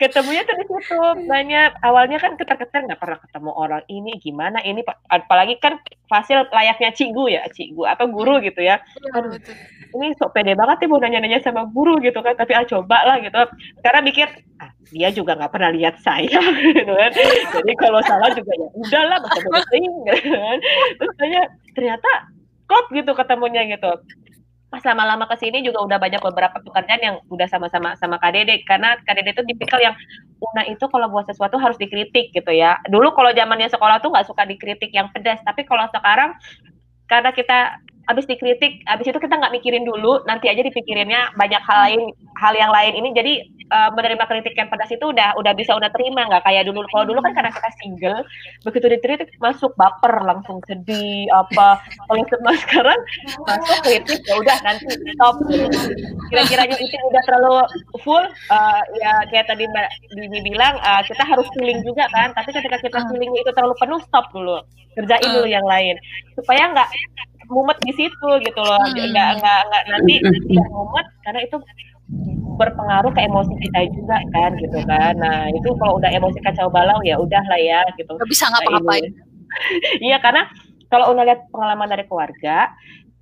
Ketemunya tuh di situ banyak. Awalnya kan ketar-ketar nggak pernah ketemu orang ini gimana ini apalagi kan fasil layaknya cigu ya cigu atau guru gitu ya. Iya, Aduh, ini sok pede banget ya mau nanya-nanya sama guru gitu kan tapi ah coba lah gitu. Karena mikir ah, dia juga nggak pernah lihat saya gitu kan. Jadi kalau salah juga ya udahlah bodoh gitu kan. Terus tanya ternyata klop gitu ketemunya gitu pas lama-lama ke sini juga udah banyak beberapa pekerjaan yang udah sama-sama sama KDD karena KDD itu tipikal yang Una itu kalau buat sesuatu harus dikritik gitu ya. Dulu kalau zamannya sekolah tuh nggak suka dikritik yang pedas, tapi kalau sekarang karena kita habis dikritik, habis itu kita nggak mikirin dulu, nanti aja dipikirinnya banyak hal lain, hal yang lain ini. Jadi uh, menerima kritik yang pedas itu udah udah bisa udah terima nggak kayak dulu. Kalau dulu kan karena kita single, begitu dikritik masuk baper langsung sedih apa. Kalau sekarang masuk kritik ya udah nanti stop. Kira-kiranya itu udah terlalu full, uh, ya kayak tadi Mbak Dini bilang uh, kita harus feeling juga kan. Tapi ketika kita feeling itu terlalu penuh, stop dulu, kerjain dulu yang lain supaya nggak mumet di situ gitu loh. Hmm. nggak nggak nggak nanti nggak mumet karena itu berpengaruh ke emosi kita juga kan gitu kan. Nah itu kalau udah emosi kacau balau ya udah lah ya gitu. Nggak bisa ngapa-ngapain. Iya karena kalau udah lihat pengalaman dari keluarga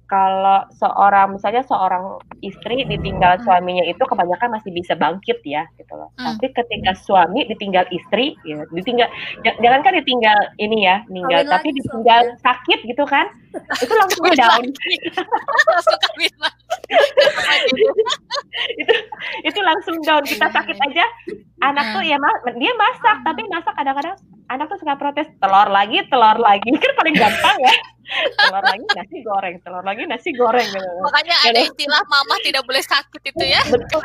kalau seorang misalnya seorang istri ditinggal hmm. suaminya itu kebanyakan masih bisa bangkit ya gitu loh. Hmm. Tapi ketika suami ditinggal istri ya ditinggal jangan kan ditinggal ini ya, meninggal Kawin tapi ditinggal ya. sakit gitu kan. Itu langsung down. langsung itu itu langsung down. Kita sakit aja anak tuh hmm. ya dia masak tapi masak kadang-kadang anak tuh suka protes telur lagi telur lagi kan paling gampang ya telur lagi nasi goreng? Telur lagi nasi goreng gitu? Makanya ada istilah mama tidak boleh sakit itu ya. Betul.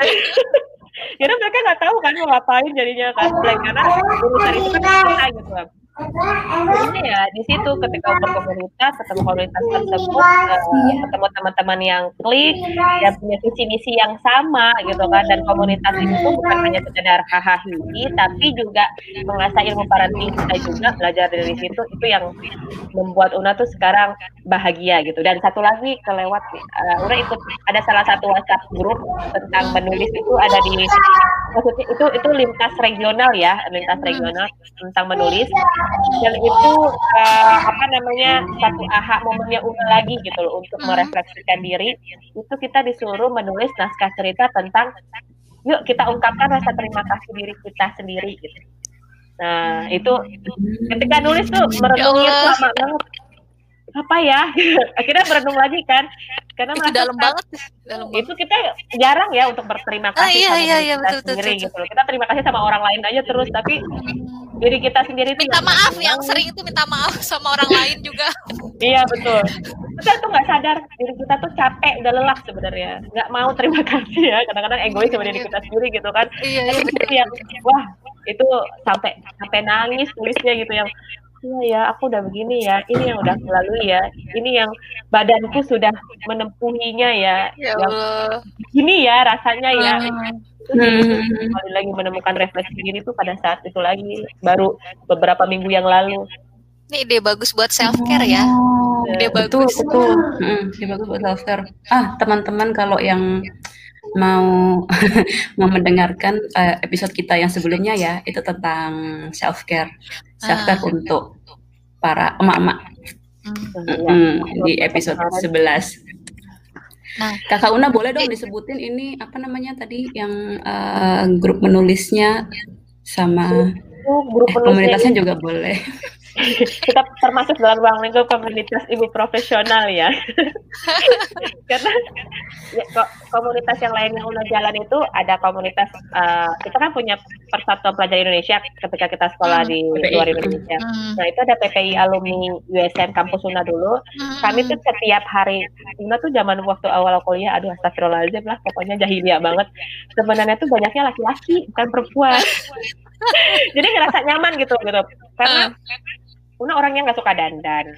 Karena mereka nggak tahu kan mau ngapain jadinya kan? Karena urusan itu kan kita gitu ini ya di situ ketika berkomunitas ketemu komunitas tersebut uh, ketemu teman-teman yang klik yang punya visi misi yang sama gitu kan. Dan komunitas itu bukan hanya sekedar hahaha tapi juga mengasah ilmu parenting kita juga belajar dari situ. Itu yang membuat Una tuh sekarang bahagia gitu. Dan satu lagi kelewat uh, Una ikut ada salah satu WhatsApp grup tentang menulis itu ada di maksudnya itu itu lintas regional ya lintas regional tentang menulis dan itu uh, apa namanya satu aha momennya Una lagi gitu loh untuk merefleksikan diri. Itu kita disuruh menulis naskah cerita tentang yuk kita ungkapkan rasa terima kasih diri kita sendiri gitu. Nah itu ketika nulis tuh merenungnya ya lama banget. Apa ya? Akhirnya merenung lagi kan karena itu dalam banget dalam itu kita jarang ya untuk berterima kasih ah, iya, sama iya, iya, kita betul, sendiri betul, gitu kita terima kasih sama orang lain aja terus tapi diri kita sendiri itu minta maaf yang sering itu minta maaf sama orang lain juga. Iya betul. Kita tuh nggak sadar diri kita tuh capek udah lelah sebenarnya. Nggak mau terima kasih ya kadang-kadang egois sama diri kita sendiri gitu kan. Iya, iya, yang wah itu sampai sampai nangis tulisnya gitu yang iya ya aku udah begini ya. Ini yang udah melalui ya. Ini yang badanku sudah menempuhinya ya, ya ini ya rasanya ya. Hmm. kembali lagi menemukan refleksi diri tuh pada saat itu lagi baru beberapa minggu yang lalu. Ini ide bagus buat self care ya. Oh, ide betul, bagus. betul. Hmm, ide bagus buat self care ah teman-teman kalau yang mau mau mendengarkan uh, episode kita yang sebelumnya ya itu tentang self care self care ah. untuk para emak-emak hmm. hmm, di episode 11 Nah, Kakak Una boleh dong disebutin ini apa namanya tadi yang uh, grup menulisnya sama grup eh, komunitasnya juga boleh. kita termasuk dalam ruang lingkup komunitas ibu profesional ya. Karena ya, komunitas yang lain yang udah jalan itu ada komunitas uh, kita kan punya persatuan pelajar Indonesia ketika kita sekolah di hmm. luar Indonesia. Hmm. nah itu ada PPI alumni USN kampus Una dulu. Hmm. kami tuh setiap hari Una tuh zaman waktu awal kuliah aduh astagfirullahaladzim lah pokoknya jahiliyah banget. Sebenarnya tuh banyaknya laki-laki bukan perempuan. Jadi ngerasa nyaman gitu gitu. Karena Una orangnya nggak suka dandan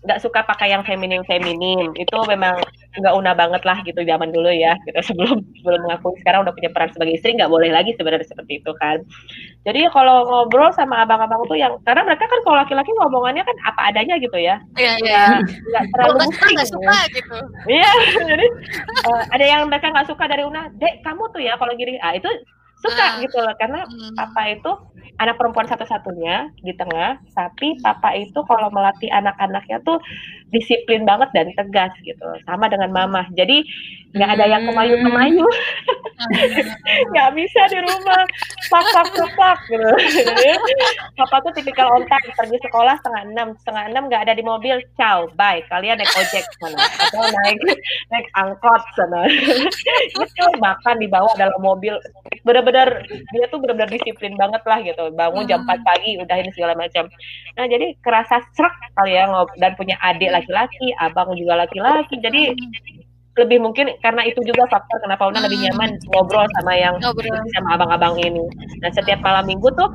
nggak suka pakai yang feminim feminim itu memang nggak una banget lah gitu zaman dulu ya gitu. Sebelum sebelum mengakui sekarang udah punya peran sebagai istri nggak boleh lagi sebenarnya seperti itu kan. Jadi kalau ngobrol sama abang-abang tuh yang karena mereka kan kalau laki-laki ngomongannya kan apa adanya gitu ya. Iya iya. Nggak terlalu nggak suka gitu. Iya jadi uh, ada yang mereka nggak suka dari una dek kamu tuh ya kalau gini. Ah itu suka uh, gitu loh karena hmm. papa itu anak perempuan satu-satunya di tengah tapi papa itu kalau melatih anak-anaknya tuh disiplin banget dan tegas gitu sama dengan mama. Jadi nggak ada yang kemayu-kemayu nggak bisa di rumah. Pak pak gitu. Papa tuh tipikal on time pergi sekolah setengah enam. Setengah enam nggak ada di mobil. Ciao bye. Kalian naik ojek sana. Atau naik naik angkot sana. Itu makan dibawa dalam mobil. Benar-benar dia tuh benar-benar disiplin banget lah gitu. Bangun jam 4 pagi udah ini segala macam. Nah jadi kerasa serak kali ya dan punya adik laki-laki abang juga laki-laki. Jadi lebih mungkin karena itu juga faktor kenapa Una hmm. lebih nyaman ngobrol sama yang ngobrol. sama abang-abang ini. Nah setiap malam minggu tuh,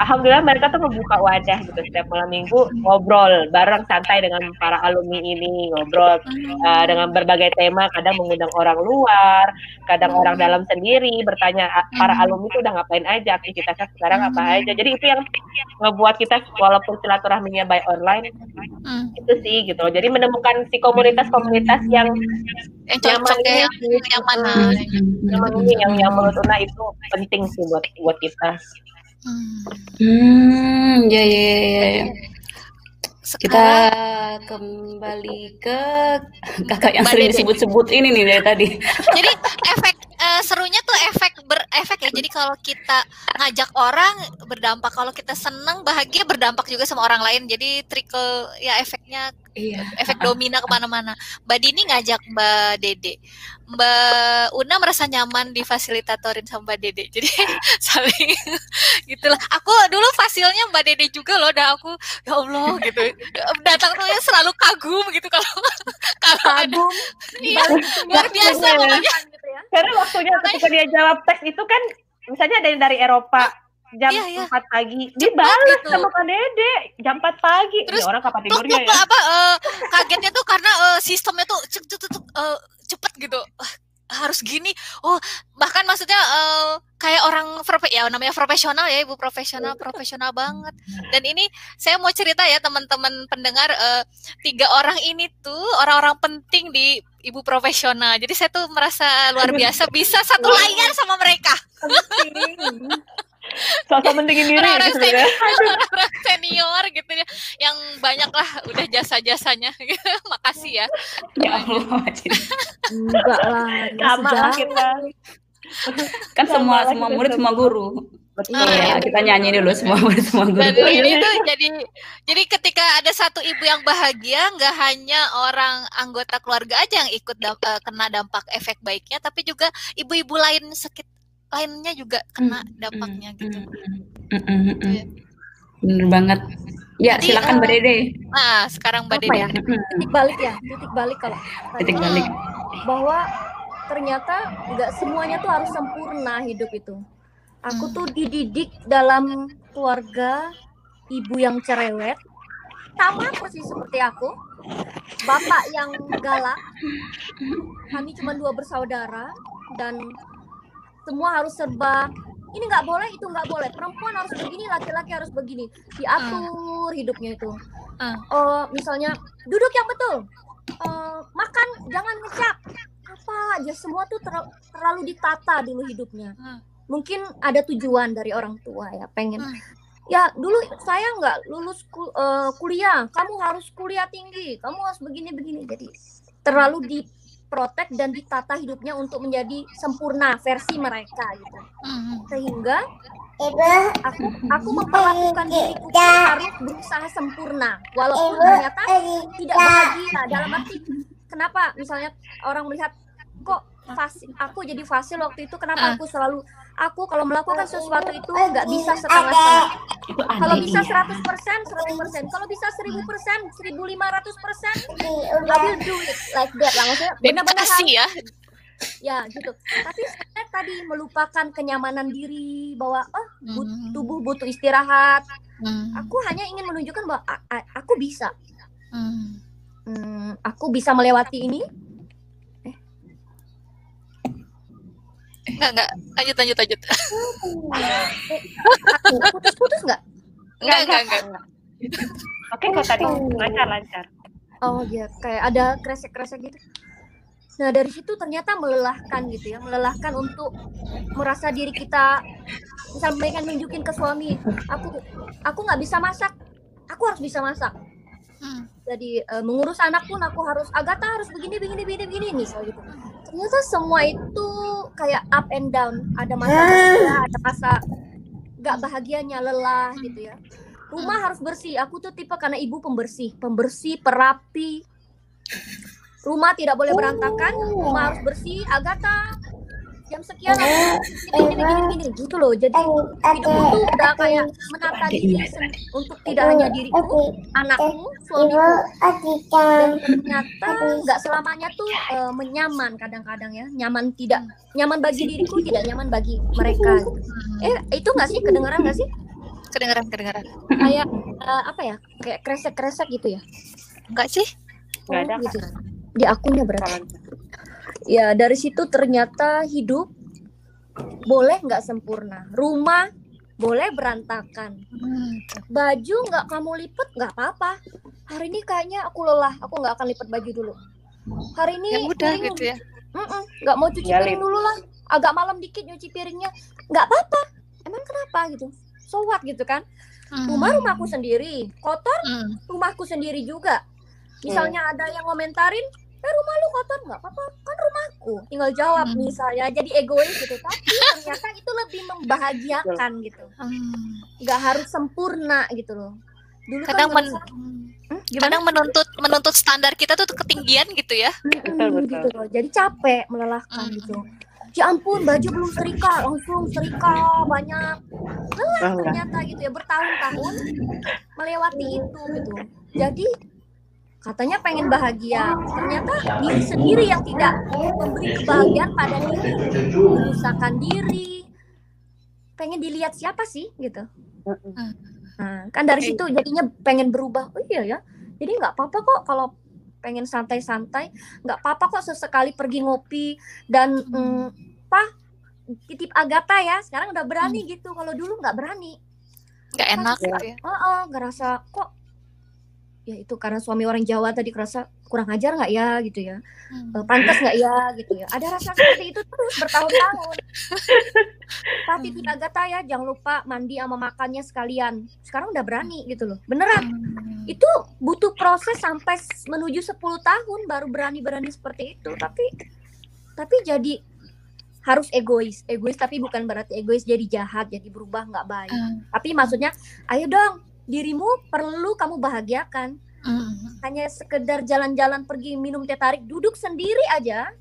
alhamdulillah mereka tuh membuka wadah gitu setiap malam minggu ngobrol bareng santai dengan para alumni ini ngobrol hmm. uh, dengan berbagai tema. Kadang mengundang orang luar, kadang hmm. orang dalam sendiri bertanya para hmm. alumni itu udah ngapain aja aktivitasnya sekarang hmm. apa aja. Jadi itu yang ngebuat kita walaupun silaturahminya by online hmm. itu sih gitu. Jadi menemukan si komunitas-komunitas yang yang cocoknya yang, yang mana yang mana ini yang yang menurut Una itu penting sih buat buat kita hmm ya ya ya, ya. Sekarang, kita kembali ke kakak yang sering disebut-sebut ini nih dari tadi. Jadi efek uh, serunya tuh efek berefek ya. Jadi kalau kita ngajak orang berdampak, kalau kita senang bahagia berdampak juga sama orang lain. Jadi trickle ya efeknya iya. efek domina ke mana-mana. Mbak Dini ngajak Mbak Dede, Mbak Una merasa nyaman difasilitatorin sama Mbak Dede. Jadi saling gitulah. Aku dulu fasilnya Mbak Dede juga loh, dan aku ya Allah gitu. Datang tuh ya selalu kagum gitu kalau kalau kagum. Iya, luar biasa pokoknya. Karena waktunya ketika dia jawab teks itu kan misalnya dari dari Eropa jam iya, iya. 4 pagi. Dia balas gitu. sama Kak Dede. Jam 4 pagi. Terus Ini orang kapan tidurnya ya? apa uh, kagetnya tuh karena uh, sistemnya tuh cepet uh, cepet gitu. Uh, harus gini. Oh bahkan maksudnya uh, kayak orang ya namanya profesional ya ibu. Profesional profesional banget. Dan ini saya mau cerita ya teman-teman pendengar uh, tiga orang ini tuh orang-orang penting di ibu profesional. Jadi saya tuh merasa luar biasa. Bisa satu layar sama mereka. Sosok pentingin diri orang, gitu ya. senior, orang senior gitu ya. Yang banyak lah udah jasa-jasanya. Makasih ya. Ya Allah enggak lah sama kita. Kan semua semua murid semua guru. Betul. Nah, ya, kita nyanyi dulu semua semua guru. Dan ini tuh jadi jadi ketika ada satu ibu yang bahagia, nggak hanya orang anggota keluarga aja yang ikut damp uh, kena dampak efek baiknya, tapi juga ibu-ibu lain sekit lainnya juga kena hmm, dampaknya mm, gitu. Mm, mm, mm, mm. Bener banget. Ya, Jadi, silakan uh, Mbak Dede. Nah, sekarang Mbak Dede. Ya? Titik balik ya, titik balik kalau. Titik balik. Bahwa ternyata nggak semuanya tuh harus sempurna hidup itu Aku hmm. tuh dididik dalam keluarga ibu yang cerewet, sama persis seperti aku. Bapak yang galak. Kami cuma dua bersaudara dan semua harus serba. Ini nggak boleh itu nggak boleh. Perempuan harus begini laki-laki harus begini. Diatur hidupnya itu. Uh. uh, misalnya duduk yang betul. Uh, makan jangan ngecap apa aja semua tuh ter terlalu ditata dulu hidupnya. Uh mungkin ada tujuan dari orang tua ya pengen. Hmm. ya dulu saya nggak lulus kul uh, kuliah. Kamu harus kuliah tinggi. Kamu harus begini begini. Jadi terlalu diprotek dan ditata hidupnya untuk menjadi sempurna versi mereka gitu. Hmm. sehingga aku aku memperlakukan diriku harus berusaha sempurna. Walaupun ternyata tidak bahagia dalam arti kenapa? Misalnya orang melihat kok fasil aku jadi fasil waktu itu kenapa aku selalu aku kalau melakukan sesuatu itu nggak bisa setengah-setengah. Kalau bisa 100 persen, 100 persen. Kalau bisa 1000 persen, 1500 persen, I will do it like that lah. Maksudnya benar-benar ya. Ya gitu. Tapi saya tadi melupakan kenyamanan diri bahwa oh but, hmm. tubuh butuh istirahat. Hmm. Aku hanya ingin menunjukkan bahwa aku bisa. Hmm. Hmm, aku bisa melewati ini Enggak, enggak. Lanjut, lanjut, lanjut. Putus-putus enggak? Enggak, enggak, enggak. Oke kok tadi lancar, lancar. Oh iya, kayak ada kresek-kresek gitu. Nah dari situ ternyata melelahkan gitu ya, melelahkan untuk merasa diri kita misal mereka nunjukin ke suami, aku aku nggak bisa masak, aku harus bisa masak. Hmm. Jadi uh, mengurus anak pun aku harus Agatha harus begini begini begini begini misal gitu. Ternyata semua itu kayak up and down, ada masa bahagia, ada masa nggak bahagianya, lelah gitu ya. Rumah harus bersih. Aku tuh tipe karena ibu pembersih, pembersih, perapi. Rumah tidak boleh berantakan. Rumah harus bersih. Agatha jam sekian oh, gini, gini, gini, gini, gitu loh. Jadi hidupku tuh udah kayak menata diri untuk tidak hanya diriku anakku suamiku. dan ternyata nggak selamanya tuh uh, menyaman kadang-kadang ya. Nyaman tidak nyaman bagi diriku tidak nyaman bagi mereka. Eh itu nggak sih? Kedengaran nggak sih? Kedengaran kedengaran kayak uh, apa ya? Kayak kresek kresek gitu ya? Enggak sih? Nggak ada oh, gitu. Di akunnya berarti ya dari situ ternyata hidup boleh nggak sempurna. Rumah boleh berantakan. Baju nggak kamu lipet nggak apa-apa. Hari ini kayaknya aku lelah aku nggak akan lipet baju dulu. Hari ini ya udah piring, gitu ya. Nggak mau cuci ya, piring dulu lah. Agak malam dikit nyuci piringnya. Nggak apa-apa. Emang kenapa gitu? So what gitu kan? Rumah rumahku sendiri. Kotor rumahku sendiri juga. Misalnya ada yang ngomentarin eh rumah lu kotor. Nggak apa-apa kan rumahku tinggal jawab hmm. misalnya jadi egois gitu tapi ternyata itu lebih membahagiakan gitu. Hmm. nggak harus sempurna gitu loh. Dulu kan kadang kan men hmm, kadang menuntut menuntut standar kita tuh ketinggian gitu ya. Hmm, gitu loh. jadi capek melelahkan hmm. gitu. Ya ampun baju belum serika langsung serika banyak. Lelah. ternyata gitu ya bertahun-tahun melewati itu gitu. Jadi katanya pengen bahagia. Ternyata diri sendiri yang tidak memberi kebahagiaan pada diri. Menyusahkan diri. Pengen dilihat siapa sih gitu. Nah, kan dari situ jadinya pengen berubah. Oh iya ya. Jadi nggak apa-apa kok kalau pengen santai-santai. Nggak apa-apa kok sesekali pergi ngopi dan mm, pak titip Agatha ya. Sekarang udah berani hmm. gitu. Kalau dulu nggak berani. Nggak enak gitu ya. Oh, oh ngerasa kok ya itu karena suami orang Jawa tadi kerasa kurang ajar nggak ya? gitu ya. Hmm. Eh, pantas nggak ya? gitu ya. Ada rasa seperti itu terus bertahun-tahun. Tapi tidak gata ya jangan lupa mandi sama makannya sekalian. Sekarang udah berani gitu loh. Beneran. Hmm. itu butuh proses sampai menuju 10 tahun baru berani-berani seperti itu. Tapi tapi jadi harus egois. Egois tapi bukan berarti egois jadi jahat jadi berubah nggak baik. Hmm. tapi maksudnya ayo dong dirimu perlu kamu bahagiakan. Mm. Hanya sekedar jalan-jalan pergi minum teh tarik, duduk sendiri aja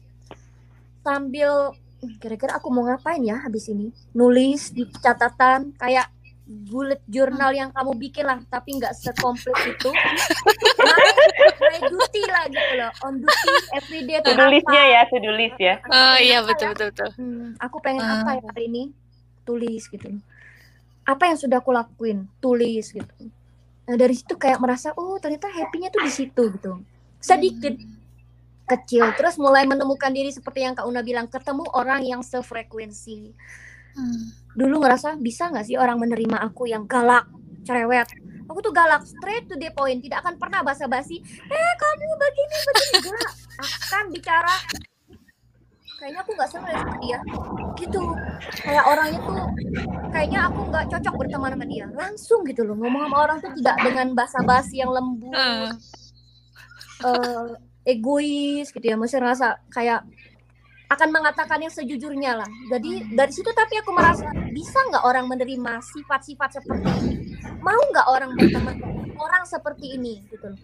sambil kira-kira aku mau ngapain ya habis ini? Nulis di catatan kayak bullet journal yang kamu bikin lah tapi nggak sekomplit itu my, my duty lah gitu loh on duty everyday to do listnya ya to do list ya oh iya betul betul betul hmm, aku pengen uh. apa ya hari ini tulis gitu apa yang sudah aku lakuin tulis gitu. Nah dari situ kayak merasa oh ternyata happynya tuh di situ gitu. Sedikit kecil. Terus mulai menemukan diri seperti yang kak Una bilang ketemu orang yang sefrekuensi. Hmm. dulu ngerasa bisa nggak sih orang menerima aku yang galak cerewet? Aku tuh galak straight to the point. Tidak akan pernah basa-basi eh kamu begini begini. Gak akan bicara kayaknya aku nggak senang sama dia. Gitu. Kayak orang itu kayaknya aku nggak cocok berteman sama dia. Langsung gitu loh ngomong sama orang tuh tidak dengan basa-basi yang lembut. Uh. Uh, egois gitu ya. Masih rasa kayak akan mengatakan yang sejujurnya lah. Jadi dari situ tapi aku merasa bisa nggak orang menerima sifat-sifat seperti ini? Mau nggak orang berteman orang seperti ini? Gitu loh.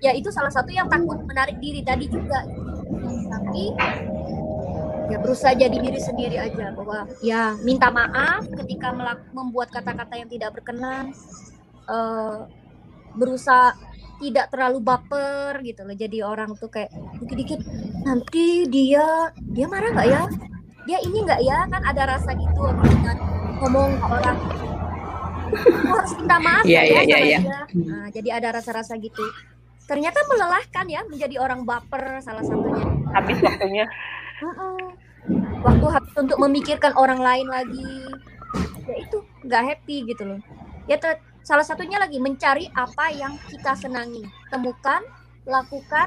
Ya itu salah satu yang takut menarik diri tadi juga tapi ya berusaha jadi diri sendiri aja bahwa ya minta maaf ketika membuat kata-kata yang tidak berkenan uh, berusaha tidak terlalu baper gitu loh. Jadi orang tuh kayak dikit-dikit nanti dia dia marah nggak ya? Dia ini nggak ya? Kan ada rasa gitu dengan ngomong ke orang. Harus minta maaf yeah, ya yeah, yeah, dia? Nah, jadi ada rasa-rasa gitu ternyata melelahkan ya menjadi orang baper salah satunya. Habis waktunya. Waktu habis untuk memikirkan orang lain lagi. Ya itu nggak happy gitu loh. Ya salah satunya lagi mencari apa yang kita senangi. Temukan lakukan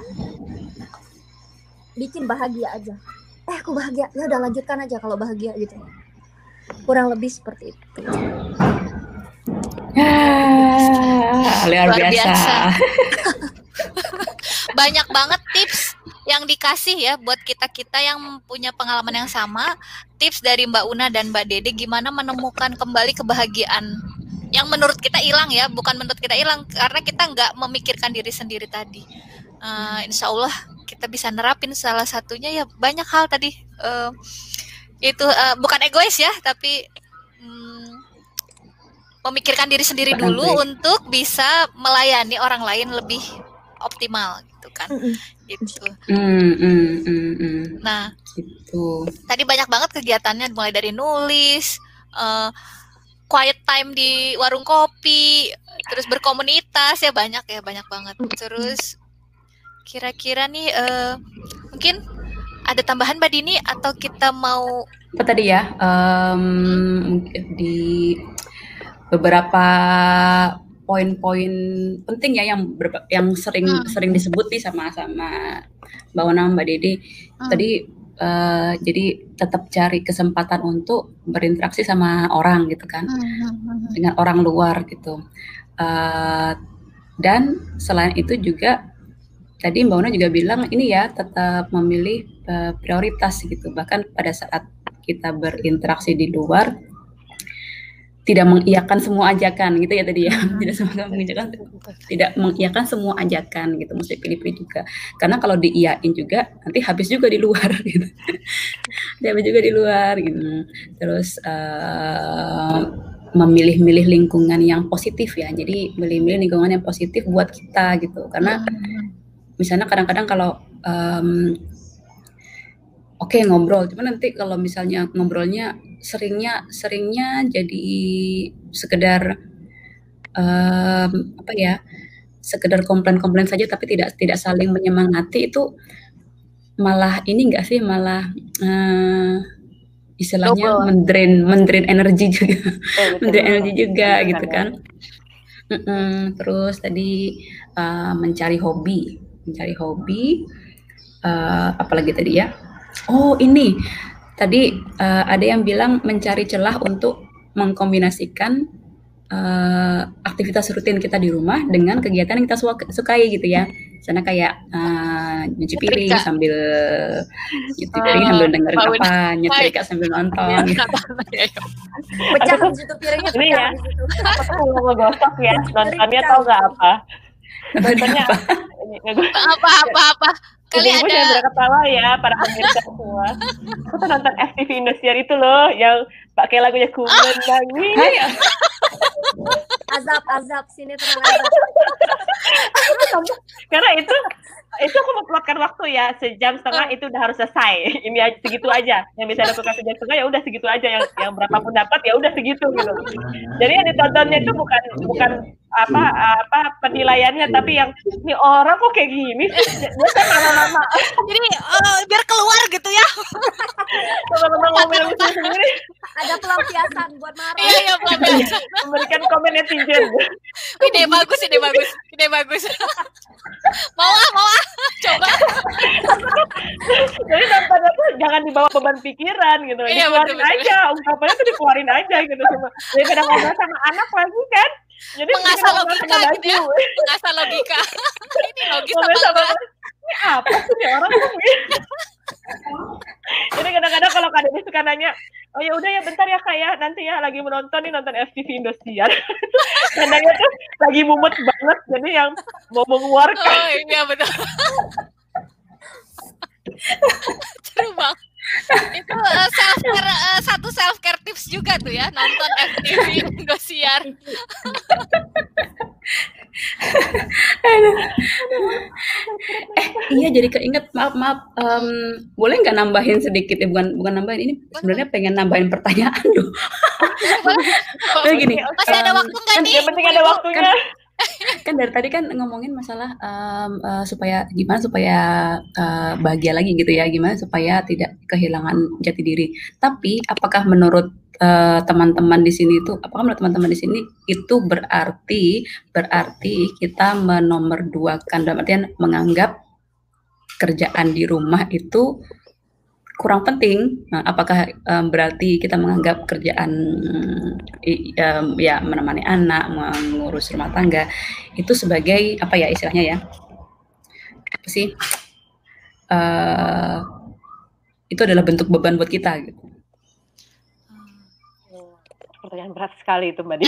bikin bahagia aja. Eh aku bahagia. Ya udah lanjutkan aja kalau bahagia gitu. Kurang lebih seperti itu ah, luar, luar biasa, biasa. banyak banget tips yang dikasih ya buat kita kita yang punya pengalaman yang sama. Tips dari Mbak Una dan Mbak Dede gimana menemukan kembali kebahagiaan yang menurut kita hilang ya bukan menurut kita hilang karena kita nggak memikirkan diri sendiri tadi. Uh, Insya Allah kita bisa nerapin salah satunya ya banyak hal tadi. Uh, itu uh, bukan egois ya tapi memikirkan diri sendiri dulu untuk bisa melayani orang lain lebih optimal gitu kan. Gitu. Mm, mm, mm, mm. nah gitu. tadi banyak banget kegiatannya mulai dari nulis uh, quiet time di warung kopi terus berkomunitas ya banyak ya banyak banget. Terus kira-kira nih uh, mungkin ada tambahan Mbak Dini atau kita mau apa tadi ya? Um, di beberapa poin-poin penting ya yang ber, yang sering hmm. sering disebut nih sama sama Mbak Wana Mbak Dede hmm. tadi uh, jadi tetap cari kesempatan untuk berinteraksi sama orang gitu kan hmm. hmm, hmm, hmm. dengan orang luar gitu uh, dan selain itu juga tadi Mbak Wana juga bilang ini ya tetap memilih uh, prioritas gitu bahkan pada saat kita berinteraksi di luar tidak mengiyakan semua ajakan gitu ya tadi ya. Hmm. tidak semua mengiyakan tidak mengiyakan semua ajakan gitu mesti pilih-pilih juga. Karena kalau diiyain juga nanti habis juga di luar gitu. Dia habis juga di luar gitu. Terus uh, memilih-milih lingkungan yang positif ya. Jadi milih-milih lingkungan yang positif buat kita gitu. Karena hmm. misalnya kadang-kadang kalau um, oke okay, ngobrol. Cuman nanti kalau misalnya ngobrolnya seringnya seringnya jadi sekedar um, apa ya sekedar komplain-komplain saja tapi tidak tidak saling menyemangati itu malah ini enggak sih malah uh, istilahnya Double. mendrain mendrain energi juga. Oh, mendrain energi juga betul, gitu kan. Mm -mm. terus tadi uh, mencari hobi. Mencari hobi uh, apalagi tadi ya oh ini tadi uh, ada yang bilang mencari celah untuk mengkombinasikan uh, aktivitas rutin kita di rumah dengan kegiatan yang kita sukai gitu ya. Sana kayak uh, nyuci piring sambil nyuci piring sambil dengerin oh, apa, nyetrika sambil nonton. Gitu. Pecah situ piringnya Ini ya. Kalau ngegosok ya, nontonnya tau gak apa? Nontonnya apa? Apa apa apa? Kali Ibu ada. jangan ketawa ya para pemirsa semua. Aku tuh nonton FTV Indosiar itu loh yang pakai lagunya Kumen nangis. azab azab sini terang azab. Karena itu itu aku memplotkan waktu ya sejam setengah itu udah harus selesai. Ini aja segitu aja. Yang bisa lakukan sejam setengah ya udah segitu aja. Yang yang berapapun dapat ya udah segitu gitu. Jadi yang ditontonnya itu bukan bukan apa apa penilaiannya tapi yang ini orang kok kayak gini sih? Lama-lama. Jadi uh, biar keluar gitu ya. Lama-lama ngomel sendiri. Ada pelampiasan buat marah iya iya pelampiasan memberikan komen netizen. Ide bagus ide bagus ide bagus. Mau ah mau ah coba. Jadi nontonnya tuh jangan dibawa beban pikiran gitu. Iya, dikeluarin betul, aja ungkapannya tuh dikeluarin aja gitu cuma kadang ngobrol sama anak lagi kan jadi mengasah logika gitu ya. Mengasah logika. ini logis apa enggak? Ini apa sih nih orang Jadi kadang-kadang kalau Kak Denis suka nanya, oh ya udah ya bentar ya kak ya, nanti ya lagi menonton nih nonton FTV Indosiar. Kadangnya tuh lagi mumet banget, jadi yang mau mengeluarkan. Oh iya betul. Seru banget itu uh, self care uh, satu self care tips juga tuh ya nonton FTV Gosiar eh iya jadi keinget maaf maaf um, boleh nggak nambahin sedikit ya bukan bukan nambahin ini sebenarnya pengen nambahin pertanyaan tuh oh, gini masih ada waktu nggak kan nih? yang penting ada waktunya. kan, kan dari tadi kan ngomongin masalah um, uh, supaya gimana supaya uh, bahagia lagi gitu ya gimana supaya tidak kehilangan jati diri. Tapi apakah menurut teman teman-teman di sini itu apakah menurut teman-teman di sini itu berarti berarti kita menomorduakan dalam artian menganggap kerjaan di rumah itu kurang penting. Nah, apakah um, berarti kita menganggap kerjaan um, ya menemani anak, mengurus rumah tangga itu sebagai apa ya istilahnya ya? Apa sih? Uh, itu adalah bentuk beban buat kita gitu. Pertanyaan berat sekali itu Mbak Di.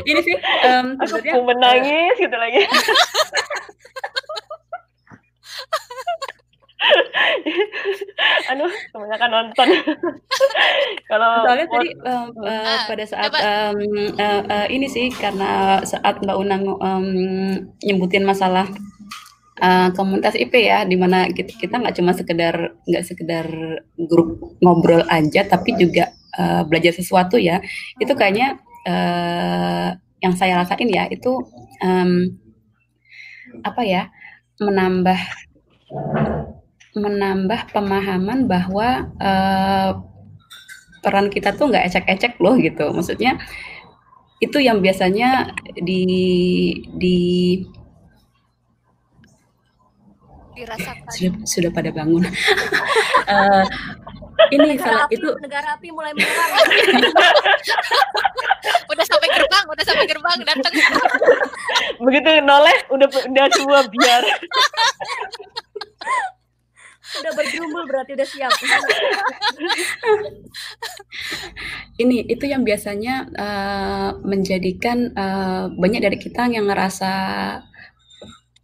ini sih um, aku menangis gitu lagi. Aduh, kebanyakan nonton. Kalau soalnya tadi um, uh, pada saat um, uh, uh, ini sih karena saat Mbak Unang um, nyebutin masalah uh, komunitas IP ya, di mana kita kita nggak cuma sekedar nggak sekedar grup ngobrol aja, tapi juga uh, belajar sesuatu ya. Itu kayaknya uh, yang saya rasain ya itu um, apa ya menambah menambah pemahaman bahwa uh, peran kita tuh nggak ecek-ecek loh gitu. Maksudnya itu yang biasanya di di dirasakan sudah sudah pada bangun. uh, ini negara salah api, itu negara api mulai menyerang. udah sampai gerbang, udah sampai gerbang datang. Begitu noleh udah udah semua biar. udah bergerumbul berarti udah siap. ini itu yang biasanya uh, menjadikan uh, banyak dari kita yang ngerasa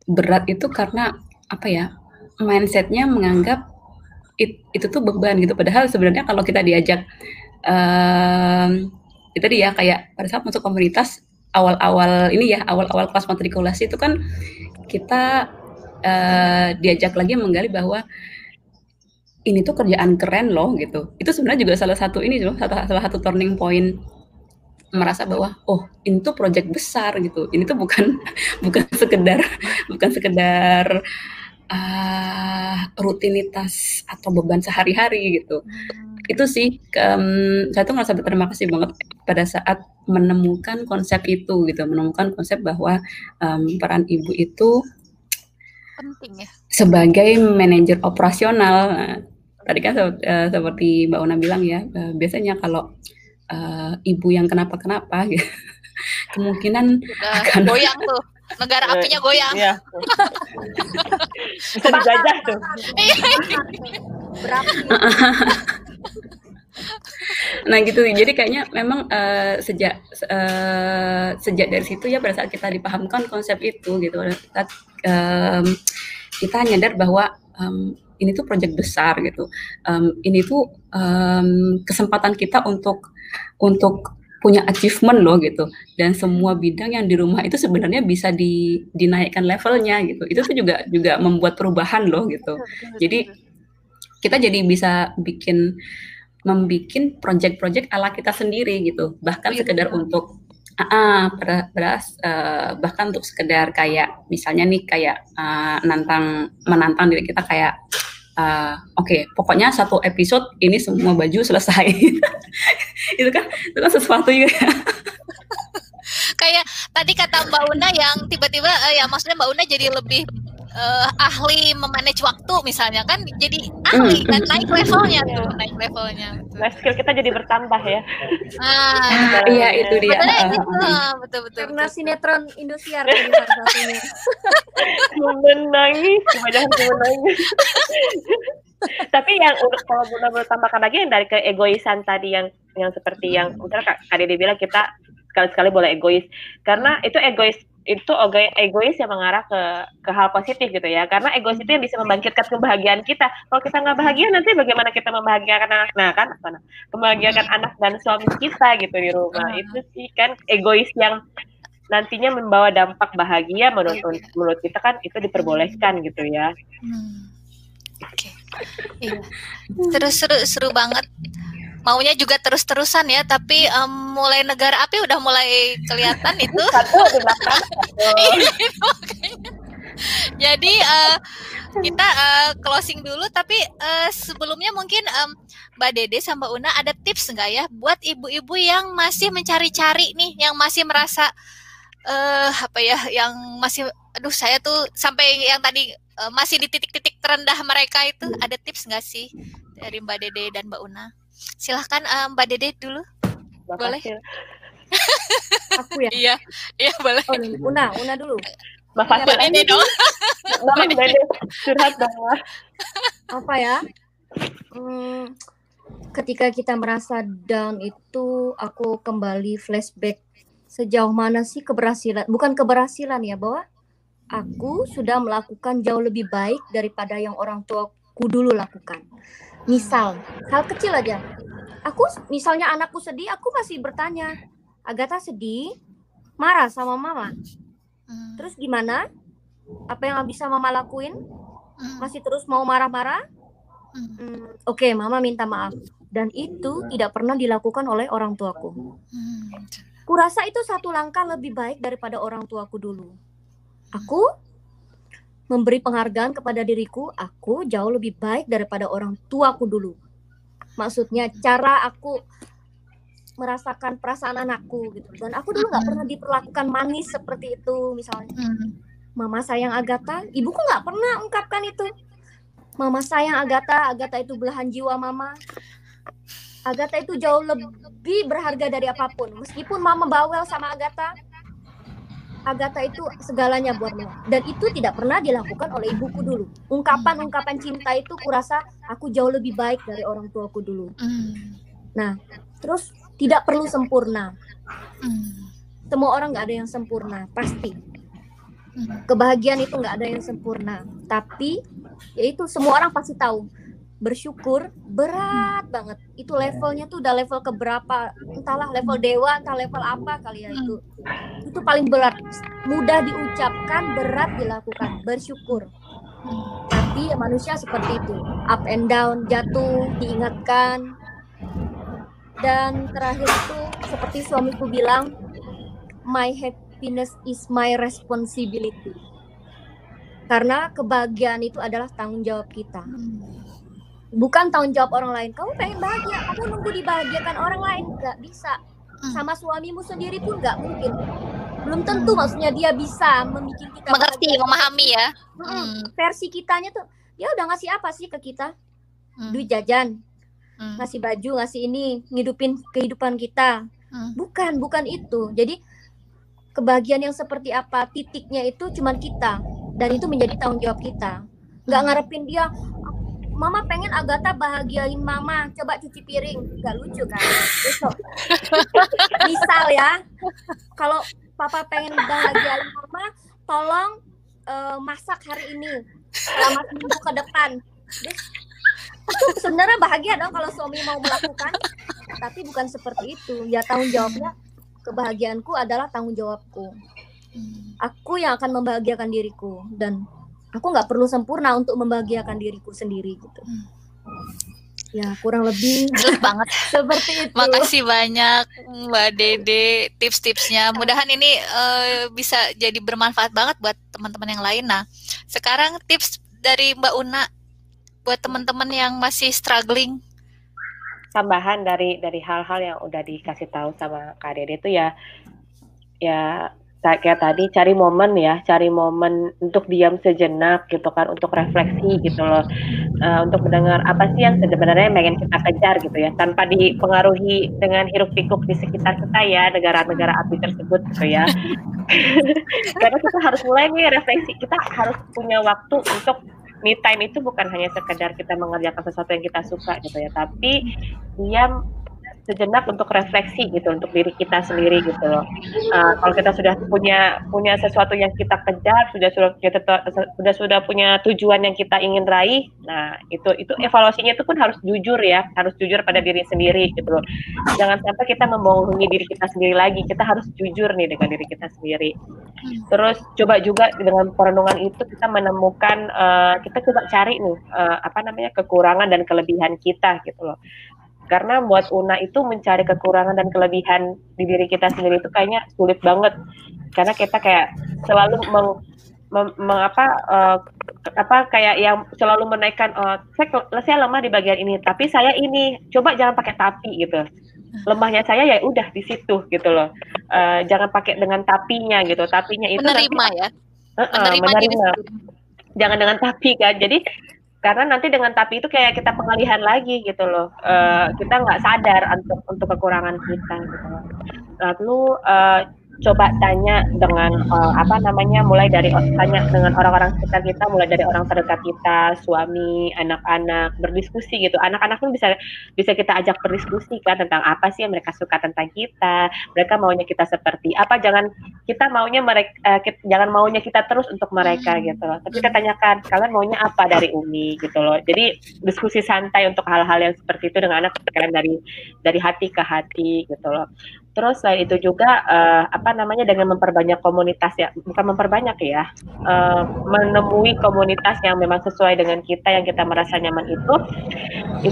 berat itu karena apa ya mindsetnya menganggap it, itu tuh beban gitu padahal sebenarnya kalau kita diajak um, itu dia kayak pada saat masuk komunitas awal-awal ini ya awal-awal kelas matrikulasi itu kan kita uh, diajak lagi menggali bahwa ini tuh kerjaan keren loh gitu. Itu sebenarnya juga salah satu ini loh, salah, salah satu turning point merasa bahwa oh ini tuh project besar gitu. Ini tuh bukan bukan sekedar bukan sekedar uh, rutinitas atau beban sehari-hari gitu. Hmm. Itu sih um, saya tuh ngerasa berterima kasih banget pada saat menemukan konsep itu gitu, menemukan konsep bahwa um, peran ibu itu penting ya sebagai manajer operasional. Nah, tadi kan uh, seperti Mbak Una bilang ya, uh, biasanya kalau uh, ibu yang kenapa-kenapa gitu, kemungkinan Udah akan goyang tuh. Negara apinya goyang. Iya. Bisa dijajah tuh. Berapi. Nah gitu jadi kayaknya memang uh, sejak uh, sejak dari situ ya pada saat kita dipahamkan konsep itu gitu pada saat um, kita nyadar bahwa um, ini tuh project besar gitu. Um, ini tuh um, kesempatan kita untuk untuk punya achievement loh gitu. Dan semua bidang yang di rumah itu sebenarnya bisa di, dinaikkan levelnya gitu. Itu tuh juga juga membuat perubahan loh gitu. Jadi kita jadi bisa bikin membikin project-project ala kita sendiri gitu. Bahkan Oh, iya, sekedar untuk Ah, ber- beras eh, bahkan untuk sekedar kayak misalnya nih kayak eh, nantang menantang diri kita kayak eh, oke pokoknya satu episode ini semua baju selesai. Itu kan itu kan sesuatu ya Kayak tadi kata Mbak Una yang tiba-tiba eh, ya maksudnya Mbak Una jadi lebih eh, ahli memanage waktu misalnya kan jadi ahli Mm, kan mm, naik levelnya tuh, naik levelnya. Nah, skill kita jadi bertambah ya. Ah, Ah, iya itu dia Padahal Ah, itu ah, betul betul. Karena betul. sinetron Indosiar tadi salah satunya. menangis, kebanyakan menangis. Tapi yang untuk kalau Bunda boleh tambahkan lagi yang dari keegoisan tadi yang yang seperti yang misalnya Kak, Kak Dede bilang kita sekali-sekali boleh egois karena itu egois itu ego- egois yang mengarah ke ke hal positif gitu ya karena egois itu yang bisa membangkitkan kebahagiaan kita kalau kita nggak bahagia nanti bagaimana kita membahagiakan anak nah kan apa nah, membahagiakan anak dan suami kita gitu di rumah Hmm. itu sih kan egois yang nantinya membawa dampak bahagia menurut menurut kita kan itu diperbolehkan gitu ya Hmm. Oke. Iya. Terus seru seru banget. Maunya juga terus-terusan ya, tapi em, mulai negara api udah mulai kelihatan itu. satu di belakang. Iya. Jadi eh, kita eh, closing dulu, tapi eh, sebelumnya mungkin em, Mbak Dede sama Mbak Una ada tips nggak ya buat ibu-ibu yang masih mencari-cari nih, yang masih merasa eh apa ya, yang masih aduh saya tuh sampai yang tadi uh, masih di titik-titik terendah mereka itu ada tips nggak sih dari Mbak Dede dan Mbak Una? Silahkan uh, Mbak Dede dulu. Mbak boleh? Aku ya? iya, iya boleh. Oh, Una, Una dulu. Mbak Fasil. Mbak Dede dong. Mbak Dede curhat dong. Apa ya? Hmm, ketika kita merasa down itu aku kembali flashback sejauh mana sih keberhasilan bukan keberhasilan ya bahwa aku sudah melakukan jauh lebih baik daripada yang orang tuaku dulu lakukan. Misal, hal kecil aja. Aku misalnya anakku sedih, aku masih bertanya, Agatha sedih, marah sama mama. Hmm. Terus gimana? Apa yang bisa mama lakuin? Hmm. Masih terus mau marah-marah? Hmm, Oke, okay, mama minta maaf dan itu tidak pernah dilakukan oleh orang tuaku. Kurasa itu satu langkah lebih baik daripada orang tuaku dulu. Aku memberi penghargaan kepada diriku, aku jauh lebih baik daripada orang tuaku dulu. Maksudnya cara aku merasakan perasaan anakku gitu. Dan aku dulu nggak pernah diperlakukan manis seperti itu misalnya. Mama sayang Agatha, ibuku nggak pernah ungkapkan itu. Mama sayang Agatha, Agatha itu belahan jiwa mama. Agatha itu jauh lebih berharga dari apa pun. Meskipun mama bawel sama Agatha, Agatha itu segalanya buat mama. Dan itu tidak pernah dilakukan oleh ibuku dulu. Ungkapan-ungkapan cinta itu kurasa aku jauh lebih baik dari orang tuaku dulu. Hmm. Nah, terus tidak perlu sempurna. Hmm. Semua orang nggak ada yang sempurna, pasti. Hmm. Kebahagiaan itu nggak ada yang sempurna. Tapi, yaitu semua orang pasti tahu bersyukur berat banget. Itu levelnya tuh udah level keberapa entahlah level dewa entah level apa kali ya itu. Itu paling berat. Mudah diucapkan berat dilakukan. Bersyukur. Tapi ya manusia seperti itu. Up and down jatuh diingatkan. Dan terakhir itu seperti suamiku bilang my happiness is my responsibility. Karena kebahagiaan itu adalah tanggung jawab kita bukan tanggung jawab orang lain kamu pengen bahagia kamu nunggu dibahagiakan orang lain nggak bisa hmm. sama suamimu sendiri pun nggak mungkin belum tentu hmm. maksudnya dia bisa membuat kita mengerti bahagia. memahami ya hmm. versi kitanya tuh dia udah ngasih apa sih ke kita hmm. duit jajan hmm. ngasih baju ngasih ini ngidupin kehidupan kita hmm. bukan bukan itu jadi kebahagiaan yang seperti apa titiknya itu cuman kita dan itu menjadi tanggung jawab kita nggak ngarepin dia Mama pengen Agatha bahagiain Mama. Coba cuci piring. Gak lucu kan? Besok. Misal ya, kalau Papa pengen bahagiain Mama, tolong uh, masak hari ini selama seminggu ke depan. Sebenarnya bahagia dong kalau suami mau melakukan, tapi bukan seperti itu. Ya tanggung jawabnya kebahagiaanku adalah tanggung jawabku. Aku yang akan membahagiakan diriku dan aku nggak perlu sempurna untuk membahagiakan diriku sendiri gitu. Hmm. ya kurang lebih. Jelas banget. Seperti itu. Makasih banyak mbak Dede tips-tipsnya. Mudahan ini uh, bisa jadi bermanfaat banget buat teman-teman yang lain. Nah sekarang tips dari mbak Una buat teman-teman yang masih struggling. Tambahan dari dari hal-hal yang udah dikasih tahu sama Kak Dede itu ya ya kayak tadi cari momen ya, cari momen untuk diam sejenak gitu kan, untuk refleksi gitu loh, uh, untuk mendengar apa sih yang sebenarnya pengen kita kejar gitu ya, tanpa dipengaruhi dengan hiruk pikuk di sekitar kita ya, negara-negara api tersebut gitu ya. Karena kita harus mulai nih refleksi, kita harus punya waktu untuk me time itu bukan hanya sekedar kita mengerjakan sesuatu yang kita suka gitu ya, tapi diam sejenak untuk refleksi gitu untuk diri kita sendiri gitu loh. Uh, kalau kita sudah punya punya sesuatu yang kita kejar, sudah sudah kita sudah sudah punya tujuan yang kita ingin raih, nah itu itu evaluasinya itu pun harus jujur ya, harus jujur pada diri sendiri gitu loh. Jangan sampai kita membohongi diri kita sendiri lagi, kita harus jujur nih dengan diri kita sendiri. Terus coba juga dengan perenungan itu kita menemukan uh, kita coba cari nih uh, apa namanya kekurangan dan kelebihan kita gitu loh karena buat Una itu mencari kekurangan dan kelebihan di diri kita sendiri itu kayaknya sulit banget. Karena kita kayak selalu meng, meng, meng apa uh, apa kayak yang selalu menaikkan uh, saya saya lemah di bagian ini tapi saya ini coba jangan pakai tapi gitu. Lemahnya saya ya udah di situ gitu loh. Uh, jangan pakai dengan tapinya gitu. Tapinya itu menerima nanti, ya? Uh -uh, menerima, menerima. jangan dengan tapi kan. Jadi karena nanti dengan tapi itu kayak kita pengalihan lagi gitu loh. Uh, kita nggak sadar untuk untuk kekurangan kita gitu. Loh lalu uh, coba tanya dengan uh, apa namanya mulai dari tanya dengan orang-orang sekitar kita mulai dari orang terdekat kita suami anak-anak berdiskusi gitu. Anak-anak pun bisa bisa kita ajak berdiskusi kan tentang apa sih yang mereka suka tentang kita mereka maunya kita seperti apa. Jangan kita maunya mereka uh, kita, jangan maunya kita terus untuk mereka hmm. gitu loh. Tapi kita tanyakan kalian maunya apa dari Umi? gitu loh. Jadi diskusi santai untuk hal-hal yang seperti itu dengan anak kalian dari dari hati ke hati gitu loh Terus selain itu juga uh, apa namanya dengan memperbanyak komunitas ya, bukan memperbanyak ya, uh, menemui komunitas yang memang sesuai dengan kita yang kita merasa nyaman itu,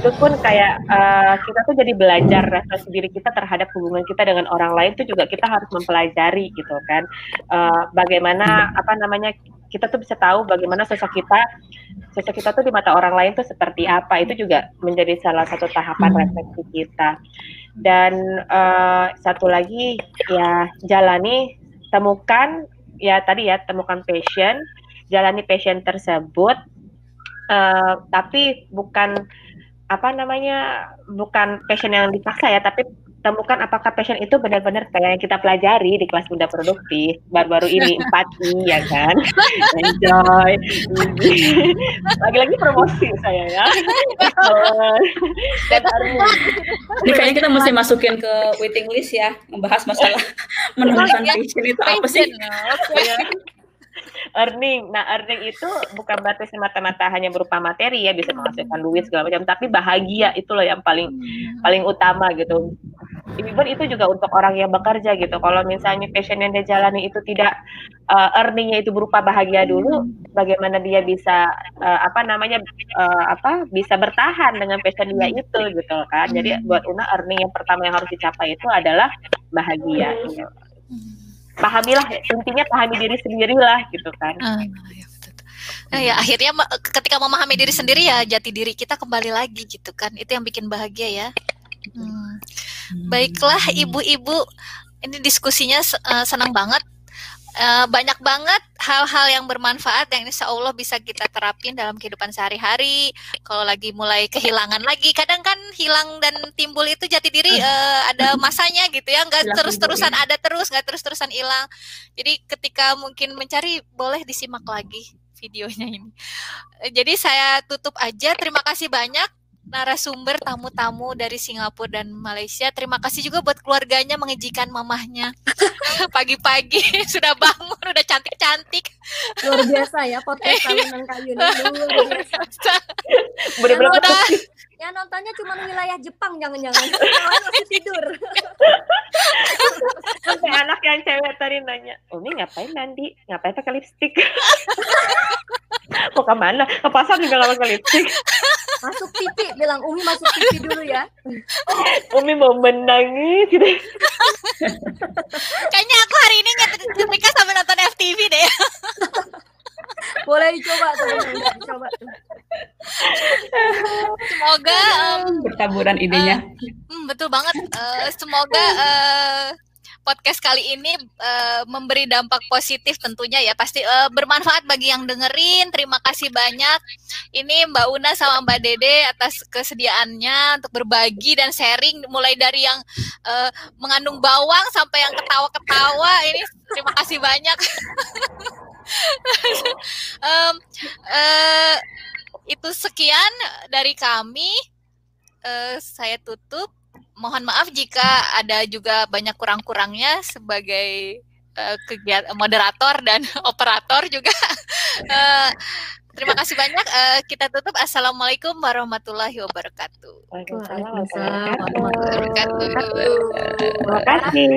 itu pun kayak uh, kita tuh jadi belajar refleksi diri kita terhadap hubungan kita dengan orang lain tuh juga kita harus mempelajari gitu kan, uh, bagaimana apa namanya kita tuh bisa tahu bagaimana sosok kita sosok kita tuh di mata orang lain tuh seperti apa. Itu juga menjadi salah satu tahapan refleksi kita dan uh, satu lagi ya jalani temukan ya tadi ya temukan passion jalani passion tersebut. Uh, tapi bukan apa namanya bukan passion yang dipaksa ya tapi temukan apakah passion itu benar-benar kayak yang kita pelajari di kelas muda produktif baru-baru ini empati ya kan? Enjoy. Lagi-lagi promosi saya ya. Dan ini kayaknya kita mesti masukin ke waiting list ya membahas masalah menemukan passion itu apa sih? ya earning. Nah, earning itu bukan berarti semata-mata hanya berupa materi ya, bisa menghasilkan duit segala macam, tapi bahagia itu loh yang paling hmm. paling utama gitu even itu juga untuk orang yang bekerja gitu. Kalau misalnya passion yang dia jalani itu tidak uh, earningnya itu berupa bahagia dulu, bagaimana dia bisa uh, apa namanya uh, apa bisa bertahan dengan passion dia itu gitu kan. Jadi buat Una earning yang pertama yang harus dicapai itu adalah bahagia. Gitu. Pahamilah intinya pahami diri sendiri lah gitu kan. Uh, ya Nah, ya akhirnya ketika memahami diri sendiri ya jati diri kita kembali lagi gitu kan. Itu yang bikin bahagia ya. Hmm. Baiklah ibu-ibu, ini diskusinya uh, senang banget. Uh, banyak banget hal-hal yang bermanfaat yang insya Allah bisa kita terapin dalam kehidupan sehari-hari. Kalau lagi mulai kehilangan lagi, kadang kan hilang dan timbul itu jati diri uh, ada masanya gitu ya, nggak terus-terusan ya. ada terus, nggak terus-terusan hilang. Jadi ketika mungkin mencari boleh disimak lagi videonya ini. Jadi saya tutup aja. Terima kasih banyak narasumber tamu-tamu dari Singapura dan Malaysia. Terima kasih juga buat keluarganya mengejikan mamahnya. Pagi-pagi sudah bangun, udah cantik-cantik. Luar biasa ya podcast salinan kayu ini. Luar biasa. Bener-bener udah Ya nontonnya cuma wilayah Jepang jangan-jangan. masih tidur. Sampai anak yang cewek tadi nanya, Umi ngapain mandi? Ngapain pakai lipstick? Mau ke mana? Ke pasar juga gak pakai lipstick. Masuk TV, bilang Umi masuk TV dulu ya. Umi mau menangis gitu. Kayaknya aku hari ini nyetrika sampai nonton FTV deh. Boleh dicoba tuh, coba tuh. Semoga um, bertaburan idenya. Uh, betul banget. Uh, semoga uh, podcast kali ini uh, memberi dampak positif tentunya ya pasti uh, bermanfaat bagi yang dengerin terima kasih banyak ini Mbak Una sama Mbak Dede atas kesediaannya untuk berbagi dan sharing mulai dari yang uh, mengandung bawang sampai yang ketawa-ketawa ini terima kasih banyak um, uh, itu sekian dari kami uh, saya tutup mohon maaf jika ada juga banyak kurang-kurangnya sebagai uh, kegiatan moderator dan operator juga. uh, terima kasih banyak. Uh, kita tutup. Assalamualaikum warahmatullahi wabarakatuh. Waalaikumsalam warahmatullahi wabarakatuh. Terima kasih.